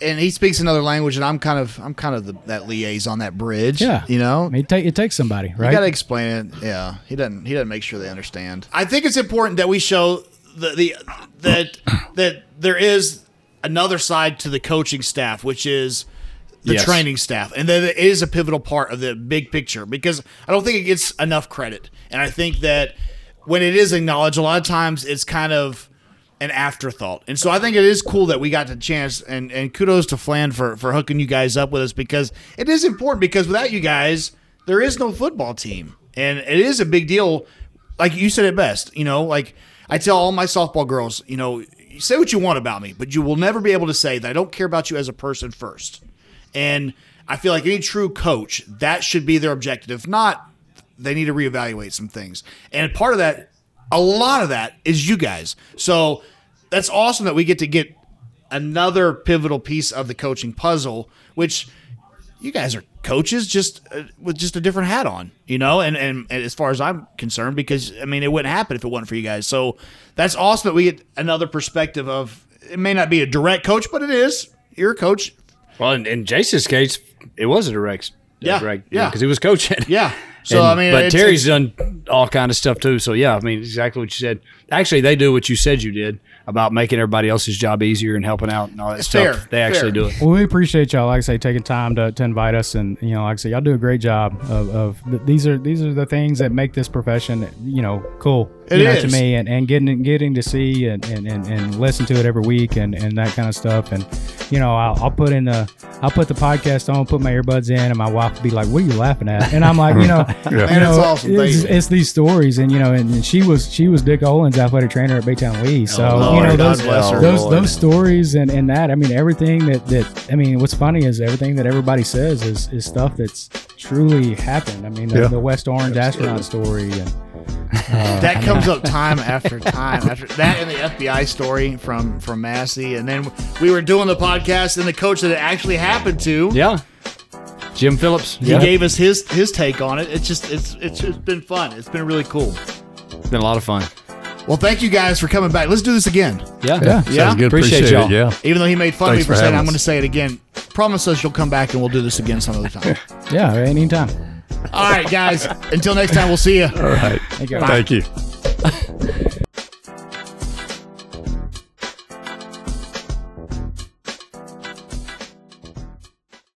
And he speaks another language, and I'm kind of, I'm kind of the, that liaison, that bridge. yeah. you know, I mean, it, ta- it takes somebody, right? You got to explain it. Yeah, he doesn't. He doesn't make sure they understand. I think it's important that we show the, the that that there is another side to the coaching staff, which is the Yes. training staff, and that it is a pivotal part of the big picture because I don't think it gets enough credit, and I think that when it is acknowledged, a lot of times it's kind of an afterthought. And so I think it is cool that we got the chance and, and kudos to Flan for, for hooking you guys up with us because it is important because without you guys, there is no football team. And it is a big deal. Like you said it best, you know, like I tell all my softball girls, you know, say what you want about me, but you will never be able to say that I don't care about you as a person first. And I feel like any true coach, that should be their objective. Not, they need to reevaluate some things. And part of that, a lot of that is you guys. So that's awesome that we get to get another pivotal piece of the coaching puzzle, which you guys are coaches just uh, with just a different hat on, you know, and, and and as far as I'm concerned, because I mean it wouldn't happen if it wasn't for you guys. So that's awesome that we get another perspective of it may not be a direct coach, but it is. You're a coach. Well, in, in Jason's case, it was a direct, Yeah, direct, yeah. because he was coaching. Yeah. So And- I mean, but it's- Terry's done all kind of stuff too. So yeah, I mean, exactly what you said. Actually, they do what you said you did about making everybody else's job easier and helping out and all that It's stuff. fair, They actually fair. do it. Well, we appreciate y'all, like I say, taking time to, to invite us, and you know, like I say, y'all do a great job of, of th- these are these are the things that make this profession, you know, cool. It you know, to me, and, and getting getting to see and, and, and, and listen to it every week, and, and that kind of stuff, and you know, I'll, I'll put in the I'll put the podcast on, put my earbuds in, and my wife will be like, "What are you laughing at?" And I'm like, you know, you Man, know, that's awesome. It's, it's these stories, and you know, and, and she was she was Dick Olin's athletic trainer at Baytown Lee, so Oh, you know God those those those stories and, and that. I mean, everything that that I mean, what's funny is everything that everybody says is is stuff that's truly happened. I mean, the, Yeah. the West Orange astronaut story and. Uh, That comes up time after time after that and the FBI story from from Massey, and then we were doing the podcast, and the coach that it actually happened to, Yeah. Jim Phillips. he gave us his his take on it. It's just it's it's just been fun. It's been really cool. It's been a lot of fun. Well, thank you guys for coming back. Let's do this again. Yeah. Yeah. Yeah. Good. Appreciate Appreciate, y'all. it. Yeah. Even though he made fun Thanks of me for for saying, it, I'm going to say it again. Promise us you'll come back and we'll do this again some other time. yeah, anytime. All right, guys. Until next time, we'll see you. All right. Thank you. Thank you.